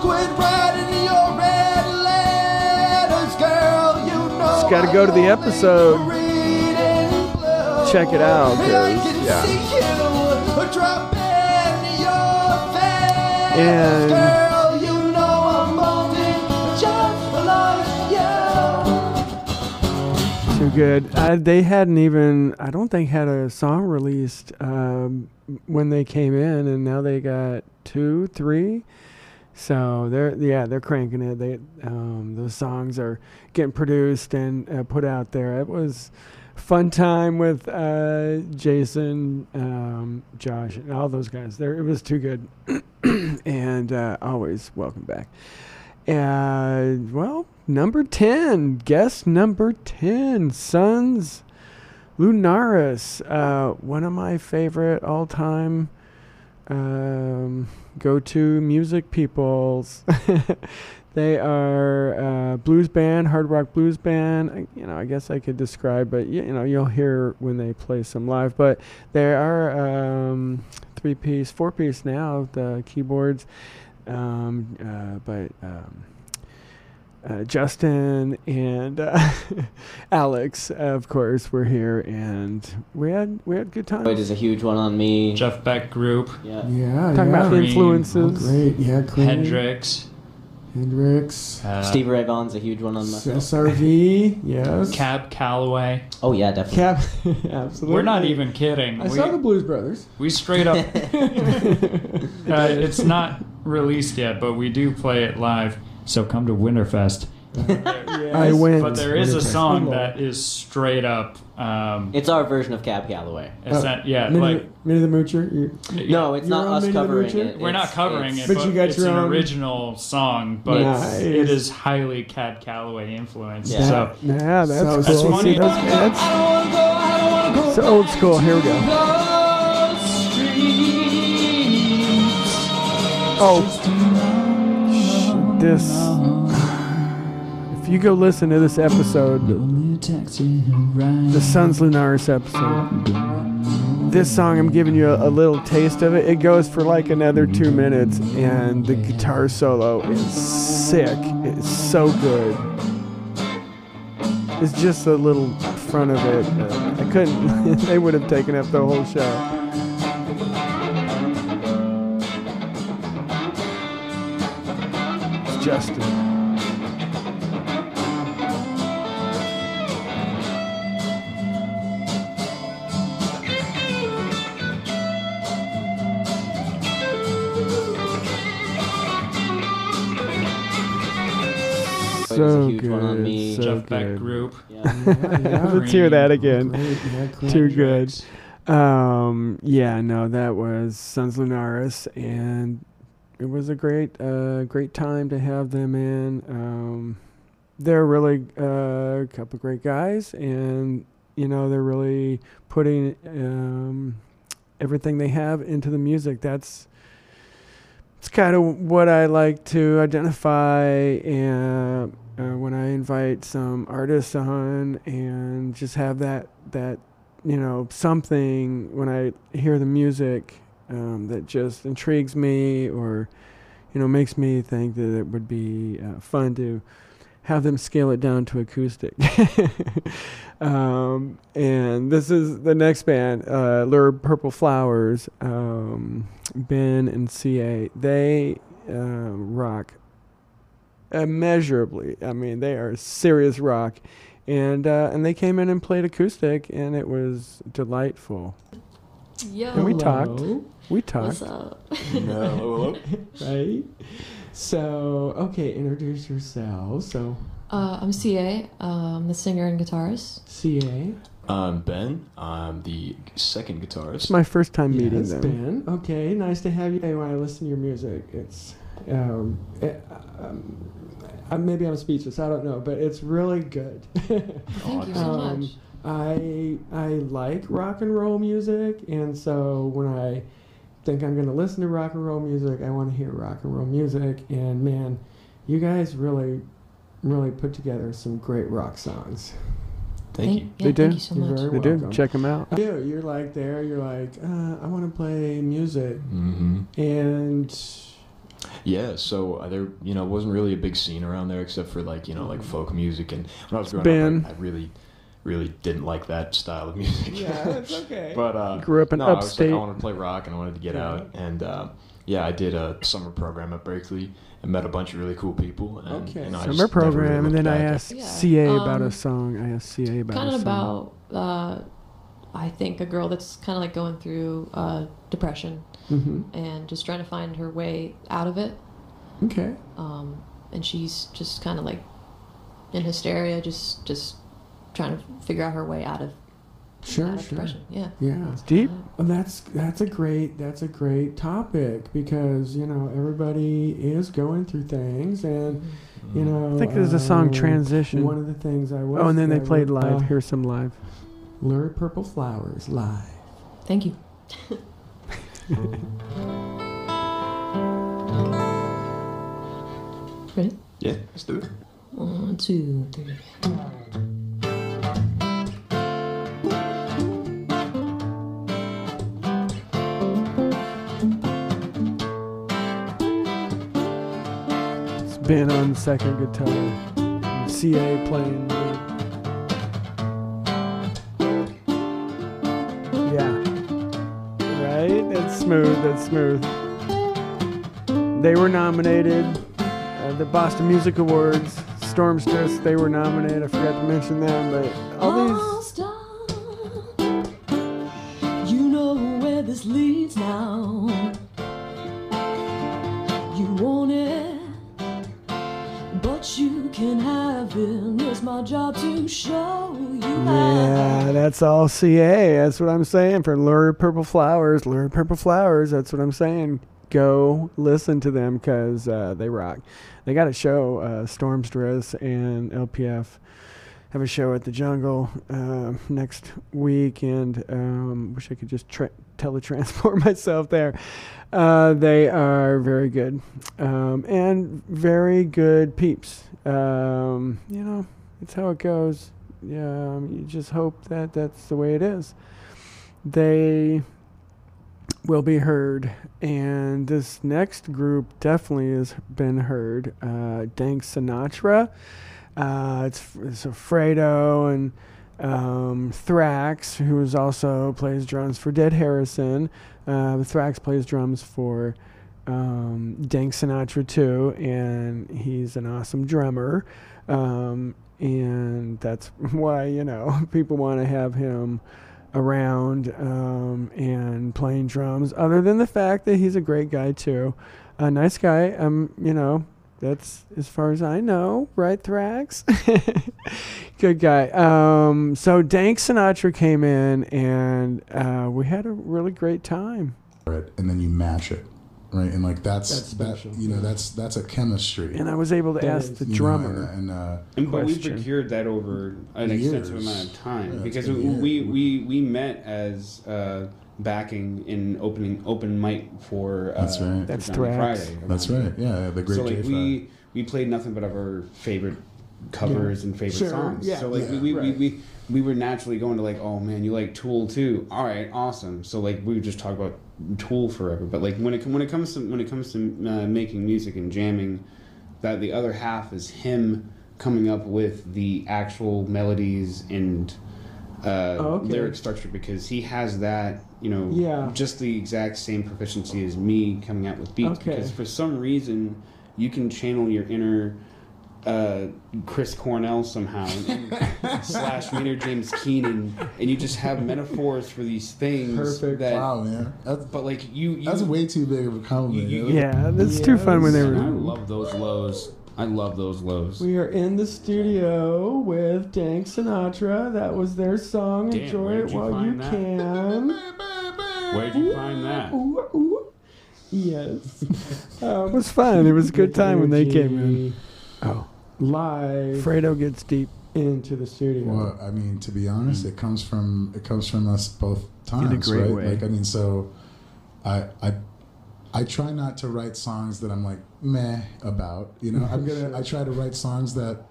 Quit writing your red letters, girl. You know Just got to go to the episode. Check it out, yeah. And you. good. Uh, they hadn't even, I don't think, had a song released um, when they came in, and now they got two, three. So they're yeah they're cranking it. They um, those songs are getting produced and uh, put out there. It was fun time with uh, Jason, um, Josh, and all those guys. There it was too good, and uh, always welcome back. And well, number ten, guest number ten, Sons Lunaris, uh, one of my favorite all-time um, go-to music peoples. they are uh, blues band, hard rock blues band. I, you know, I guess I could describe, but you, you know, you'll hear when they play some live. But they are um, three-piece, four-piece now. The keyboards, um, uh, but. Um, uh, Justin and uh, Alex, of course, were here, and we had we had good time. Boyd is a huge one on me. Jeff Beck Group. Yeah. Yeah, Talking yeah. about Cream. influences. Oh, great. Yeah, Cream. Hendrix. Hendrix. Uh, Steve Ray Vaughan's a huge one on myself. SRV. Yes. Cab Calloway. Oh yeah, definitely. Cap. Absolutely. We're not even kidding. I we, saw the Blues Brothers. we straight up. uh, it's not released yet, but we do play it live. So come to Winterfest I went. But there is a song that is straight up. Um, It's our version of Cab Calloway. Is that yeah? Minnie, like Minnie the Moocher. You, No, it's Your not us Minnie covering Moocher? it. we're not covering it, But but, you got it's your an own- original song, but Nice. it is highly Cab Calloway influenced. Yeah. So yeah, that's So cool. that's See, funny. those, that's so old school. Here we go. Oh, this. If you go listen to this episode, the Sons Lunaris episode, this song, I'm giving you a, a little taste of it. It goes for like another two minutes, and the guitar solo is sick. It's so good. It's just a little front of it. I couldn't. they would have taken up the whole show. Justin. It was So a huge one on good, me. so Jeff Beck good. group. Yeah. Let's hear that again. Great, yeah, great Too good. Um, yeah, no, that was Sons Lunaris, and it was a great, uh, great time to have them in. Um, they're really uh, a couple of great guys, and you know they're really putting um, everything they have into the music. That's it's kind of what I like to identify and uh, when I invite some artists on and just have that that you know something when I hear the music um, that just intrigues me or you know makes me think that it would be uh, fun to have them scale it down to acoustic. um, and this is the next band, uh, Lurid Purple Flowers, um, Ben and CA. They uh, rock immeasurably. I mean, they are serious rock. And uh, and they came in and played acoustic, and it was delightful. Yo. And we talked. We talked. What's up? No, right? So, okay, introduce yourselves. So, Uh, I'm CA. I'm the singer and guitarist. CA. I'm Ben. I'm the second guitarist. It's my first time meeting yes, them. Ben. Okay, nice to have you. Hey, When I listen to your music, it's um, eh, um, uh, maybe I'm speechless. I don't know, but it's really good. Thank you so much. I I like rock and roll music, and so when I think I'm going to listen to rock and roll music, I want to hear rock and roll music. And man, you guys really, really put together some great rock songs. Thank Thank- you. yeah, They do. thank you so You're much. very They do. Check them out. I do. You're like there. You're like, uh, I want to play music, mm-hmm. and Yeah, so uh, there, you know, wasn't really a big scene around there except for like, you know, like folk music. And when I was growing Ben. up, I, I really, really didn't like that style of music. Yeah, it's okay. but uh, Grew up in no, I was upstate. like, I wanted to play rock and I wanted to get Yeah. out. And uh, yeah, I did a summer program at Berklee and met a bunch of really cool people. And, Okay. you know, I Summer just never really program, and looked then I asked Yeah, CA about um, a song. I asked CA about Kind a of song. about, uh, I think, a girl that's kind of like going through uh, depression Mhm. and just trying to find her way out of it. okay. Um, and she's just kind of like in hysteria, just just trying to figure out her way out of Sure, out of sure. depression. Yeah. Yeah. It's deep. Well, that's that's a great that's a great topic because you know everybody is going through things and you know I think there's a song uh, Transition. One of the things I was Oh, and then they played would, live. uh, Here's some live. Lurid Purple Flowers live. Thank you. Ready? Yeah, let's do it. One, two, three. Ben on second guitar. CA playing lead. Yeah. Right? That's smooth. That's smooth. They were nominated at the Boston Music Awards. Stormstress, they were nominated. I forgot to mention them, but all oh. these. That's all CA. That's what I'm saying for Lurid Purple Flowers. Lurid Purple Flowers. That's what I'm saying. Go listen to them because uh, they rock. They got a show, uh, Stormstress and LPF have a show at the Jungle uh, next week, and um, wish I could just tra- teletransport myself there. Uh, they are very good um, and very good peeps. Um, you know, it's how it goes. Um, you just hope that that's the way it is. They will be heard, and this next group definitely has been heard. Uh, Dank Sinatra. Uh, it's, it's Fredo and um, Thrax, who is also plays drums for Dead Harrison. Uh, Thrax plays drums for um, Dank Sinatra too, and he's an awesome drummer. Um, and that's why you know people want to have him around um, and playing drums. Other than the fact that he's a great guy too, a nice guy. Um, you know, that's as far as I know, right, Thrax? Good guy. Um, so Dank Sinatra came in, and uh, we had a really great time. and then you match it, right? And like that's, That's that you know that's that's a chemistry. And I was able to ask the You know, drummer. and, and uh, And, but we question. procured that over an extensive amount of time Yeah, because been we, we we met as uh, backing in opening open mic for uh, That's right. That's Friday. That's right. Yeah, the great So like J-Fi. we we played nothing but of our favorite covers and favorite Sure, songs. yeah. So like Yeah, we, we, right. we, we we were naturally going to like oh man you like Tool too all right awesome so like we would just talk about Tool forever but like when it when it comes to when it comes to uh, making music and jamming that the other half is him coming up with the actual melodies and uh, Oh, okay. lyric structure because he has that you know Yeah. just the exact same proficiency as me coming out with beats Okay. because for some reason you can channel your inner uh, Chris Cornell somehow and, and slash Maynard James Keenan and you just have metaphors for these things Perfect. that wow, man, that's, but like you, you that's way too big of a compliment. You- Yeah, that's too fun when they and I love those lows I love those lows We are in the studio with Dank Sinatra. That was their song. Damn, Enjoy it while you that? can. where'd you find that Ooh, ooh. Yes. Um, it was fun. It was a good time when they came in. Live Fredo gets deep. into the studio. Well, I mean, to be honest, it comes from it comes from us both times, great right? way. Like, I mean, so I I I try not to write songs that I'm like meh about. You know, I'm gonna I try to write songs that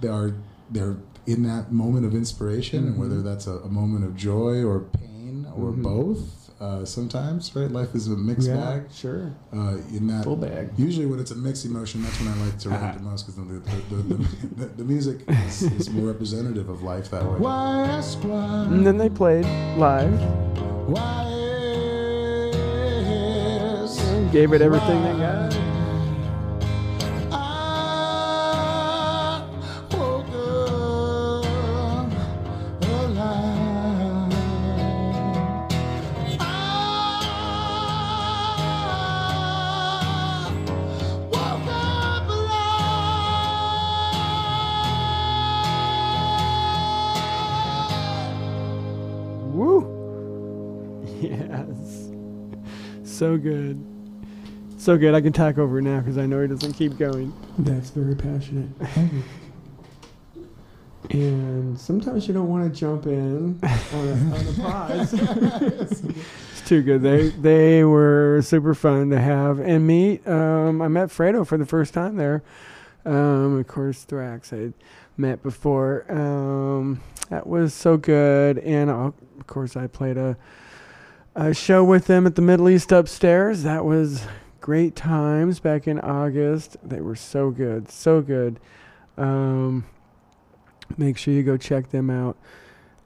they are they're in that moment of inspiration, and whether Mhm. that's a, a moment of joy or pain or Mhm. both. Uh, sometimes, right? Life is a mixed Yeah, bag. sure. Uh, in that Full bag. Usually, when it's a mixed emotion, that's when I like to write the most because the, the, the, the, the, the music is, is more representative of life that way. Why ask why? And then they played live. Why And gave it everything they got. So good. I can talk over now because I know he doesn't keep going. That's very passionate. And sometimes you don't want to jump in on a, on a pause. It's too good. They they were super fun to have and meet. Um, I met Fredo for the first time there. Um, of course, Thrax I met before. Um, that was so good, and uh, of course, I played a a show with them at the Middle East upstairs. That was great times back in August. They were so good, so good. Um, make sure you go check them out.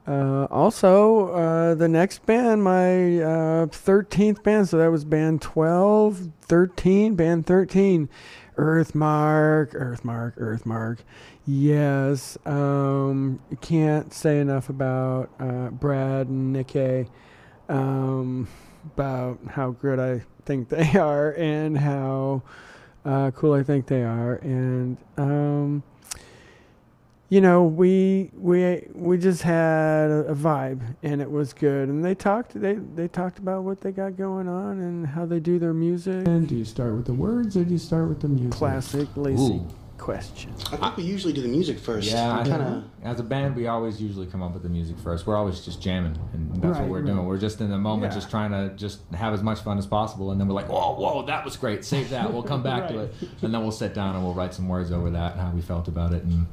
Uh, also, uh, the next band, my uh, 13th band, so that was band 12, 13, band 13, Earthmark, Earthmark, Earthmark. Yes, um, can't say enough about uh, Brad and Nikkei, um, about how good I think they are and how uh, cool I think they are. And um, you know, we we we just had a, a vibe, and it was good. And they talked they they talked about what they got going on and how they do their music. And do you start with the words or do you start with the music? Classic Lacy Ooh. Question. I think we usually do the music first. Yeah, I- kind of. as a band, we always usually come up with the music first. We're always just jamming, and that's Right, what we're right. doing. We're just in the moment, Yeah. just trying to just have as much fun as possible, and then we're like, whoa, whoa, that was great. Save that. We'll come back to it, and then we'll sit down and we'll write some words over that and how we felt about it, and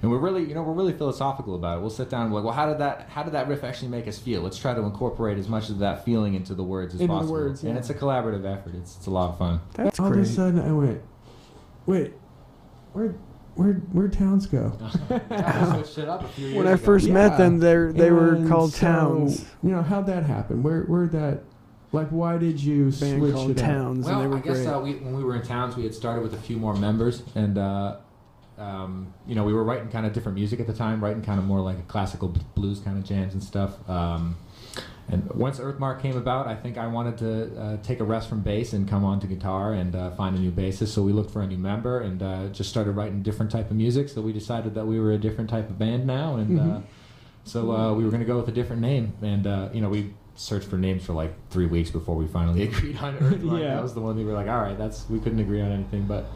and we're really, you know, we're really philosophical about it. We'll sit down and we're like, well, how did that, how did that riff actually make us feel? Let's try to incorporate as much of that feeling into the words as Into the possible. words, And it's a collaborative effort. It's it's a lot of fun. That's All of a sudden, I went, wait, where, where, where'd towns go? switched it up a few When I first met them, they they were called so, Towns. You know how'd that happen? Where, where that, like, why did you Band switch called it up? Towns, Well, and they were I guess great. uh, we, when we were in towns, we had started with a few more members, and uh, um, you know, we were writing kind of different music at the time, writing kind of more like a classical blues kind of jams and stuff. Um, and once Earthmark came about, I think I wanted to uh, take a rest from bass and come on to guitar and uh, find a new bassist. So we looked for a new member and uh, just started writing different type of music. So we decided that we were a different type of band now, and uh, Mhm. so uh, we were going to go with a different name. And uh, you know, we searched for names for like three weeks before we finally agreed on Earthmark. Yeah. That was the one we were like, all right, that's we couldn't agree on anything, but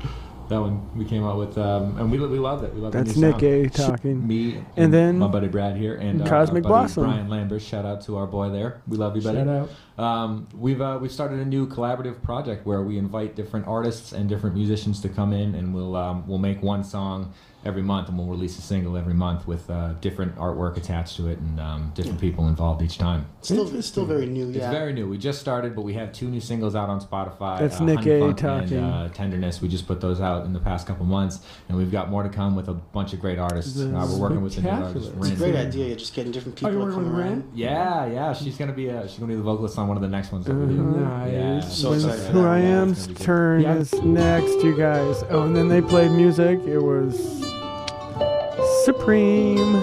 that one we came out with, um, and we we loved it. We loved That's Nick. A talking. Me And then my buddy Brad here and uh, Cosmic Blossom. Brian Lambert. Shout out to our boy there. We love you, buddy. Shout out. Um, we've uh, we've started a new collaborative project where we invite different artists and different musicians to come in, and we'll um, we'll make one song every month, and we'll release a single every month with uh, different artwork attached to it and um, different people involved each time. Mm. Uh, It's still very new, It's very new. We just started, but we have two new singles out on Spotify. That's uh, Nick Honey A. Funk talking. And, uh, Tenderness. We just put those out in the past couple months, and we've got more to come with a bunch of great artists. Uh, we're working with the new artists. Spectacular. Rin. It's a great idea, you're just getting different people to you're come working with around. Yeah, yeah. She's gonna be uh she's gonna be the vocalist on one of the next ones that we do. Mhm. Yeah. When Who I Am's turn is next, you guys. Oh, and then they played music. It was Supreme.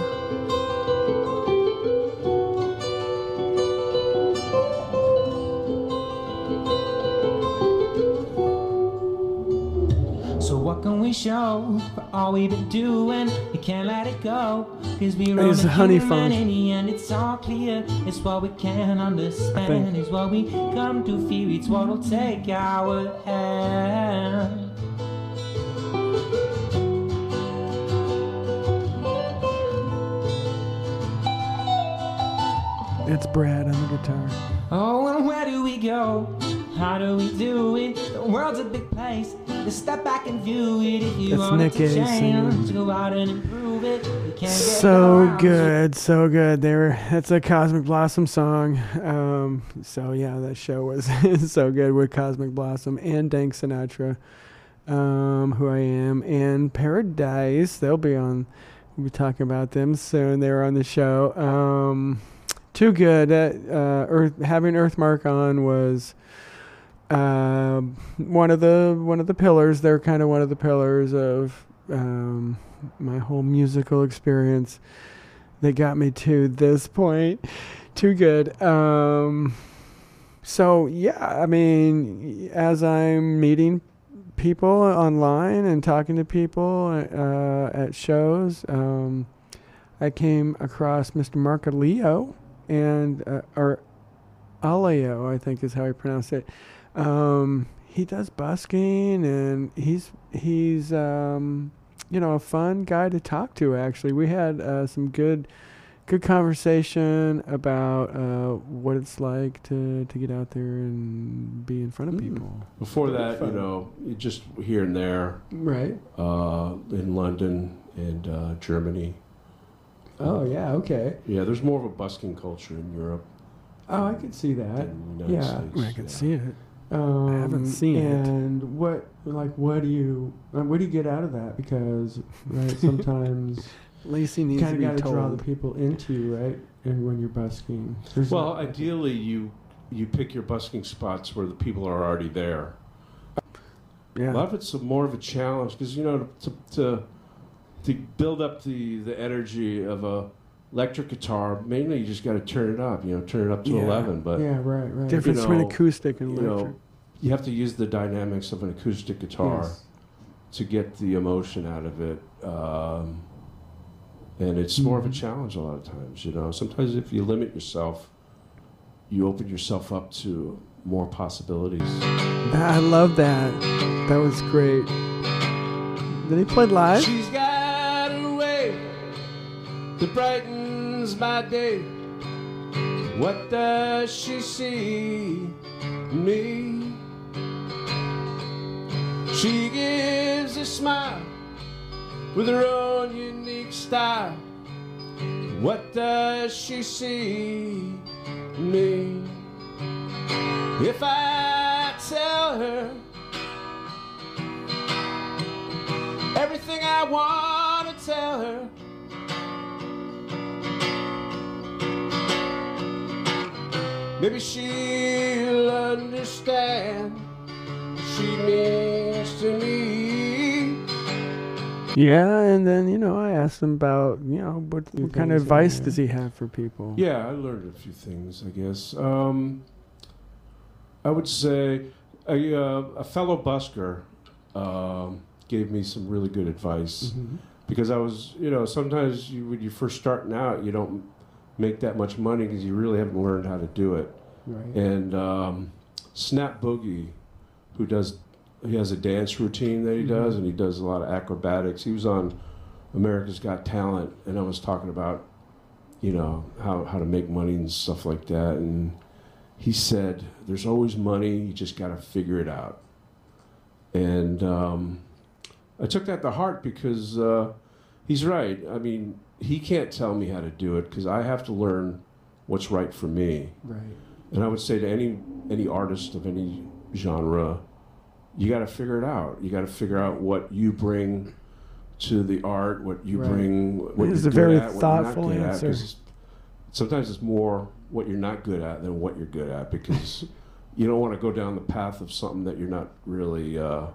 So what can we show for all we've been doing? We can't let it go. Cause we Hey, it's run Honey human and it's all clear. It's what we can understand. It's what we come to fear. It's what'll take our hand. It's Brad on the guitar. Oh, and where do we go? How do we do it? The world's a big place. Just step back and view it. If you That's want Nick to change, singing. go out and improve it. You can't get So good, so good. They were. That's a Cosmic Blossom song. Um, so yeah, that show was so good with Cosmic Blossom and Dank Sinatra, um, who I am, and Paradise. They'll be on. We'll be talking about them soon. They were on the show. Um, too good. Uh, uh, Earth having Earthmark on was um, one of the one of the pillars. They're kind of one of the pillars of um, my whole musical experience. They got me to this point. Too good. Um, so yeah, I mean, as I'm meeting people online and talking to people uh, at shows, um, I came across Mr. Marco Leo and uh, or Aleo, I think is how I pronounce it. Um, he does busking and he's he's um, you know a fun guy to talk to. Actually, we had uh, some good good conversation about uh, what it's like to to get out there and be in front of people. Before that, you know, just here and there, Right. Uh, in London and uh, Germany. Oh yeah, okay. Yeah, there's more of a busking culture in Europe. Oh, I could see that. in the United Yeah, States, I can see it. Um, I haven't seen it. and what, like, what do you, uh, what do you get out of that? Because, right, sometimes Lacy needs kind to of be got to draw told. the people into you, right? And when you're busking, There's Well, not- ideally, you you pick your busking spots where the people are already there. Yeah. A lot of it's a, more of a challenge because you know to, to to build up the the energy of a electric guitar. Mainly, you just got to turn it up. You know, turn it up to Yeah. eleven. But Yeah, right, right. Difference you between acoustic and electric. you know, you have to use the dynamics of an acoustic guitar Yes. to get the emotion out of it. Um, and it's more of a challenge a lot of times. You know, sometimes if you limit yourself, you open yourself up to more possibilities. I love that. That was great. Did he play live. That brightens my day. What does she see in me? She gives a smile with her own unique style. What does she see in me? If I tell her everything I want to tell her. Maybe she'll understand she means to me. Yeah, and then you know I asked him about you know what, what kind of advice does he have for people? Yeah, I learned a few things, I guess. Um, I would say a, uh, a fellow busker um, gave me some really good advice Mhm. because I was, you know, sometimes you, when you're first starting out, you don't make that much money because you really haven't learned how to do it. Right. And um, Snap Boogie, who does, he has a dance routine that he does, Mhm. and he does a lot of acrobatics. He was on America's Got Talent, and I was talking about, you know, how, how to make money and stuff like that. And he said, There's always money, you just got to figure it out. And um, I took that to heart because uh, he's right. I mean, he can't tell me how to do it because I have to learn what's right for me. Right. And I would say to any any artist of any genre, you got to figure it out. You got to figure out what you bring to the art, what you Right. bring, what It's you're a good very at, what you're not thoughtful good at, answer. 'cause sometimes it's more what you're not good at than what you're good at because you don't want to go down the path of something that you're not really uh,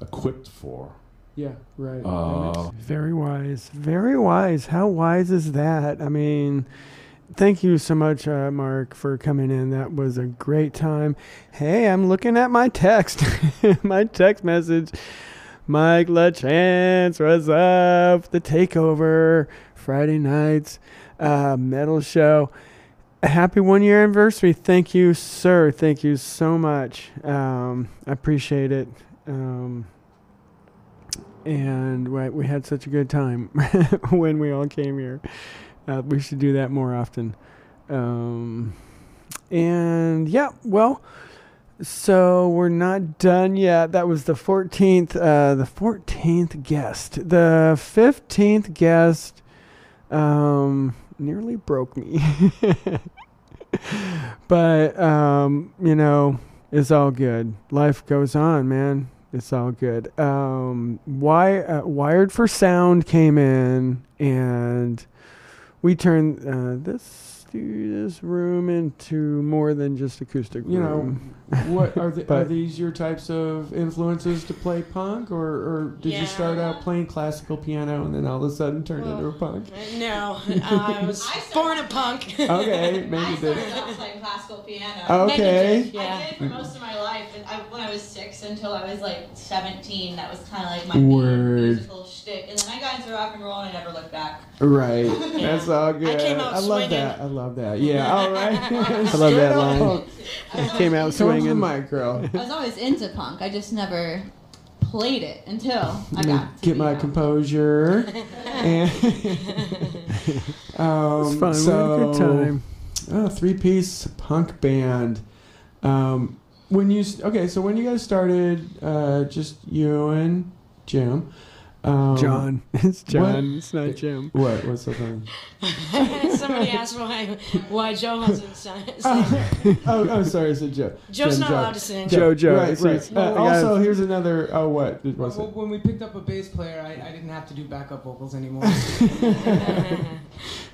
equipped for. Yeah, right. Uh, Very wise. Very wise. How wise is that? I mean, thank you so much, uh, Mark, for coming in. That was a great time. Hey, I'm looking at my text, my text message. Mike LaChance, was up? The Takeover, Friday nights, uh, metal show. Happy one year anniversary. Thank you, sir. Thank you so much. Um, I appreciate it. Um, and we, we had such a good time when we all came here. Uh, we should do that more often. Um, and yeah, well, so we're not done yet. That was the 14th, uh, the 14th guest. The 15th guest um, nearly broke me. but, um, you know, it's all good. Life goes on, man. It's all good. Um, why, uh, Wired for Sound came in and we turn uh, this this room into more than just acoustic You know, room. What are the, are these your types of influences to play punk, or, or did you start out playing classical piano and then all of a sudden turn into a punk? Uh, no, I was born a punk. Okay, maybe you did. I playing classical piano. Okay. Maybe did, I yeah. did for most of my life, I, when I was six until I was like 17, that was kind of like my Word. musical shtick. And then I got into rock and roll, and I never looked back. Right, Yeah. that's all good. came out love swinging. that. I love that. Yeah, all right. I love that line. Came out Come to the swinging. mic, girl. I was always into punk. I just never played it until I Let got to get my young. composure. and um, It's fun. We had a good time. Oh, three-piece punk band. Um, when you okay, so when you guys started, uh, just you and Jim. Um, John. It's John. what- It's not Jim. What? What's the thing? Somebody asked why why Joe hasn't sung. oh, oh, sorry, I said Joe. Joe's Jim, not Joe. allowed to sing. Joe, Joe. Right, right. it's- Uh, I got- also, here's another. Oh, what? What's Well, it? when we picked up a bass player, I, I didn't have to do backup vocals anymore.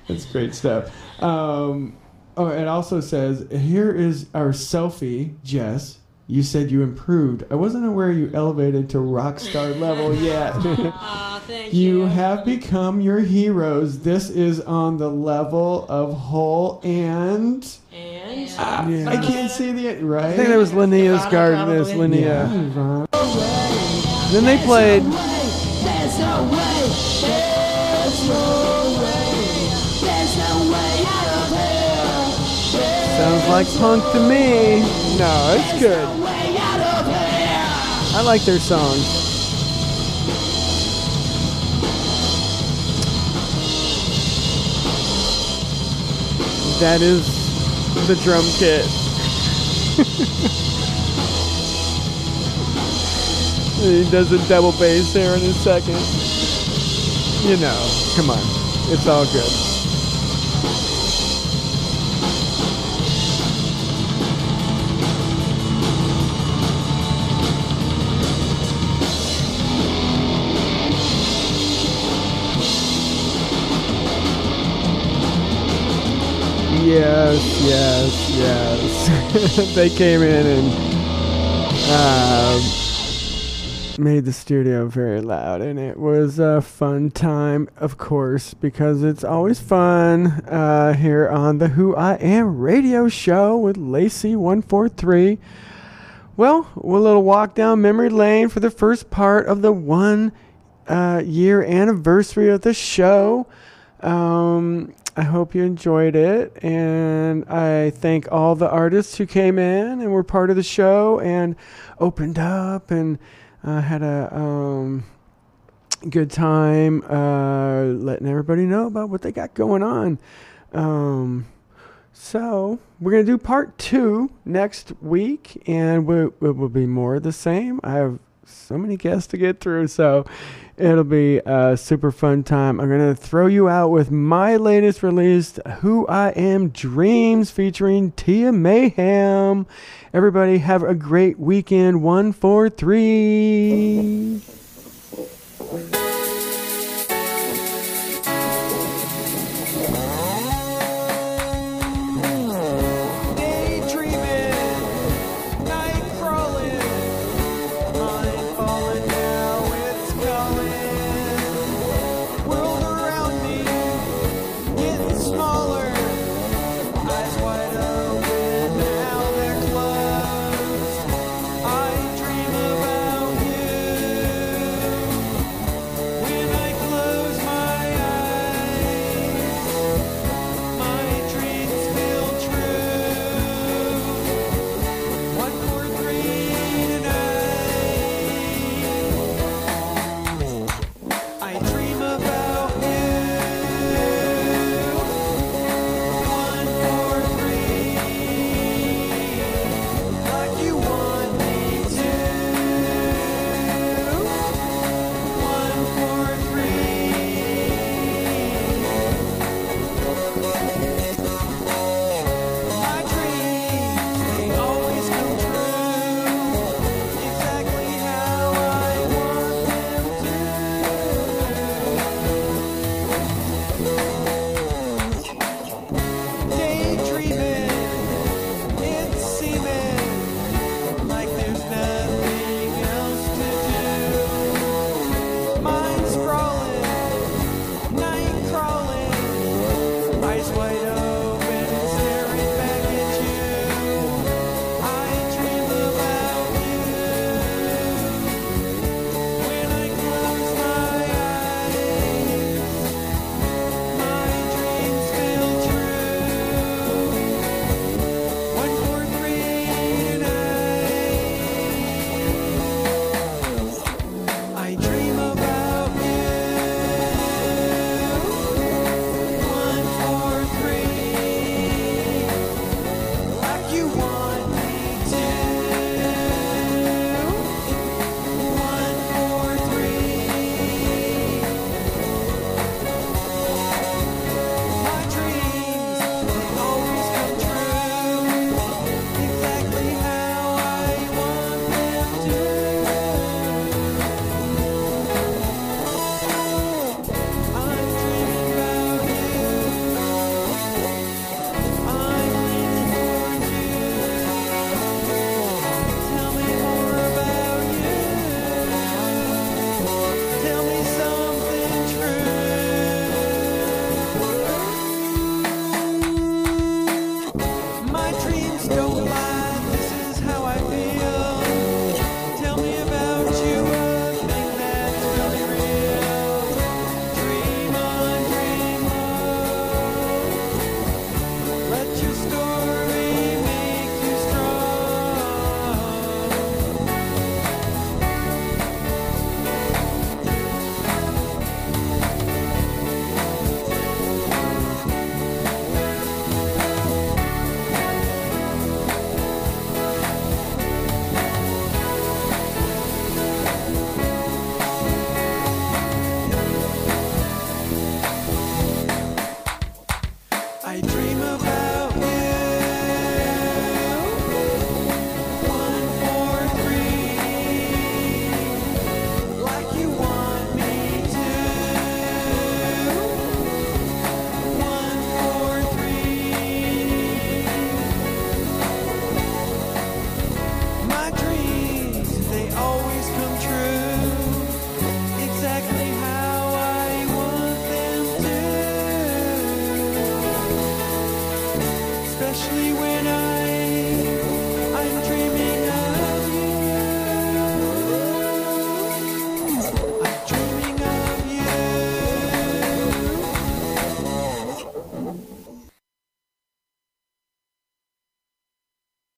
That's great stuff. Um, oh, it also says here is our selfie, Jess you said you improved. I wasn't aware you elevated to rock star level yet. you, you. have become your heroes. This is on the level of whole and. And. Uh, yeah. I can't see the right. I think that was Linnea's garden. This Linnea? Yeah. Then they played. Sounds like punk to me. No, it's good. I like their songs. That is the drum kit. he does a double bass there in a second. You know, come on. It's all good. Yes, yes, yes. they came in and um, made the studio very loud, and it was a fun time, of course, because it's always fun uh, here on the Who I Am radio show with Lacy143. Well, a little walk down memory lane for the first part of the one uh, year anniversary of the show. Um, I hope you enjoyed it, and I thank all the artists who came in and were part of the show and opened up and uh, had a um, good time uh, letting everybody know about what they got going on. Um, so we're gonna do part two next week, and we, it will be more of the same. I have so many guests to get through, so it'll be a super fun time. I'm gonna throw you out with my latest release, "Who I Am Dreams," featuring Tia Mayhem. Everybody have a great weekend. One, four, three.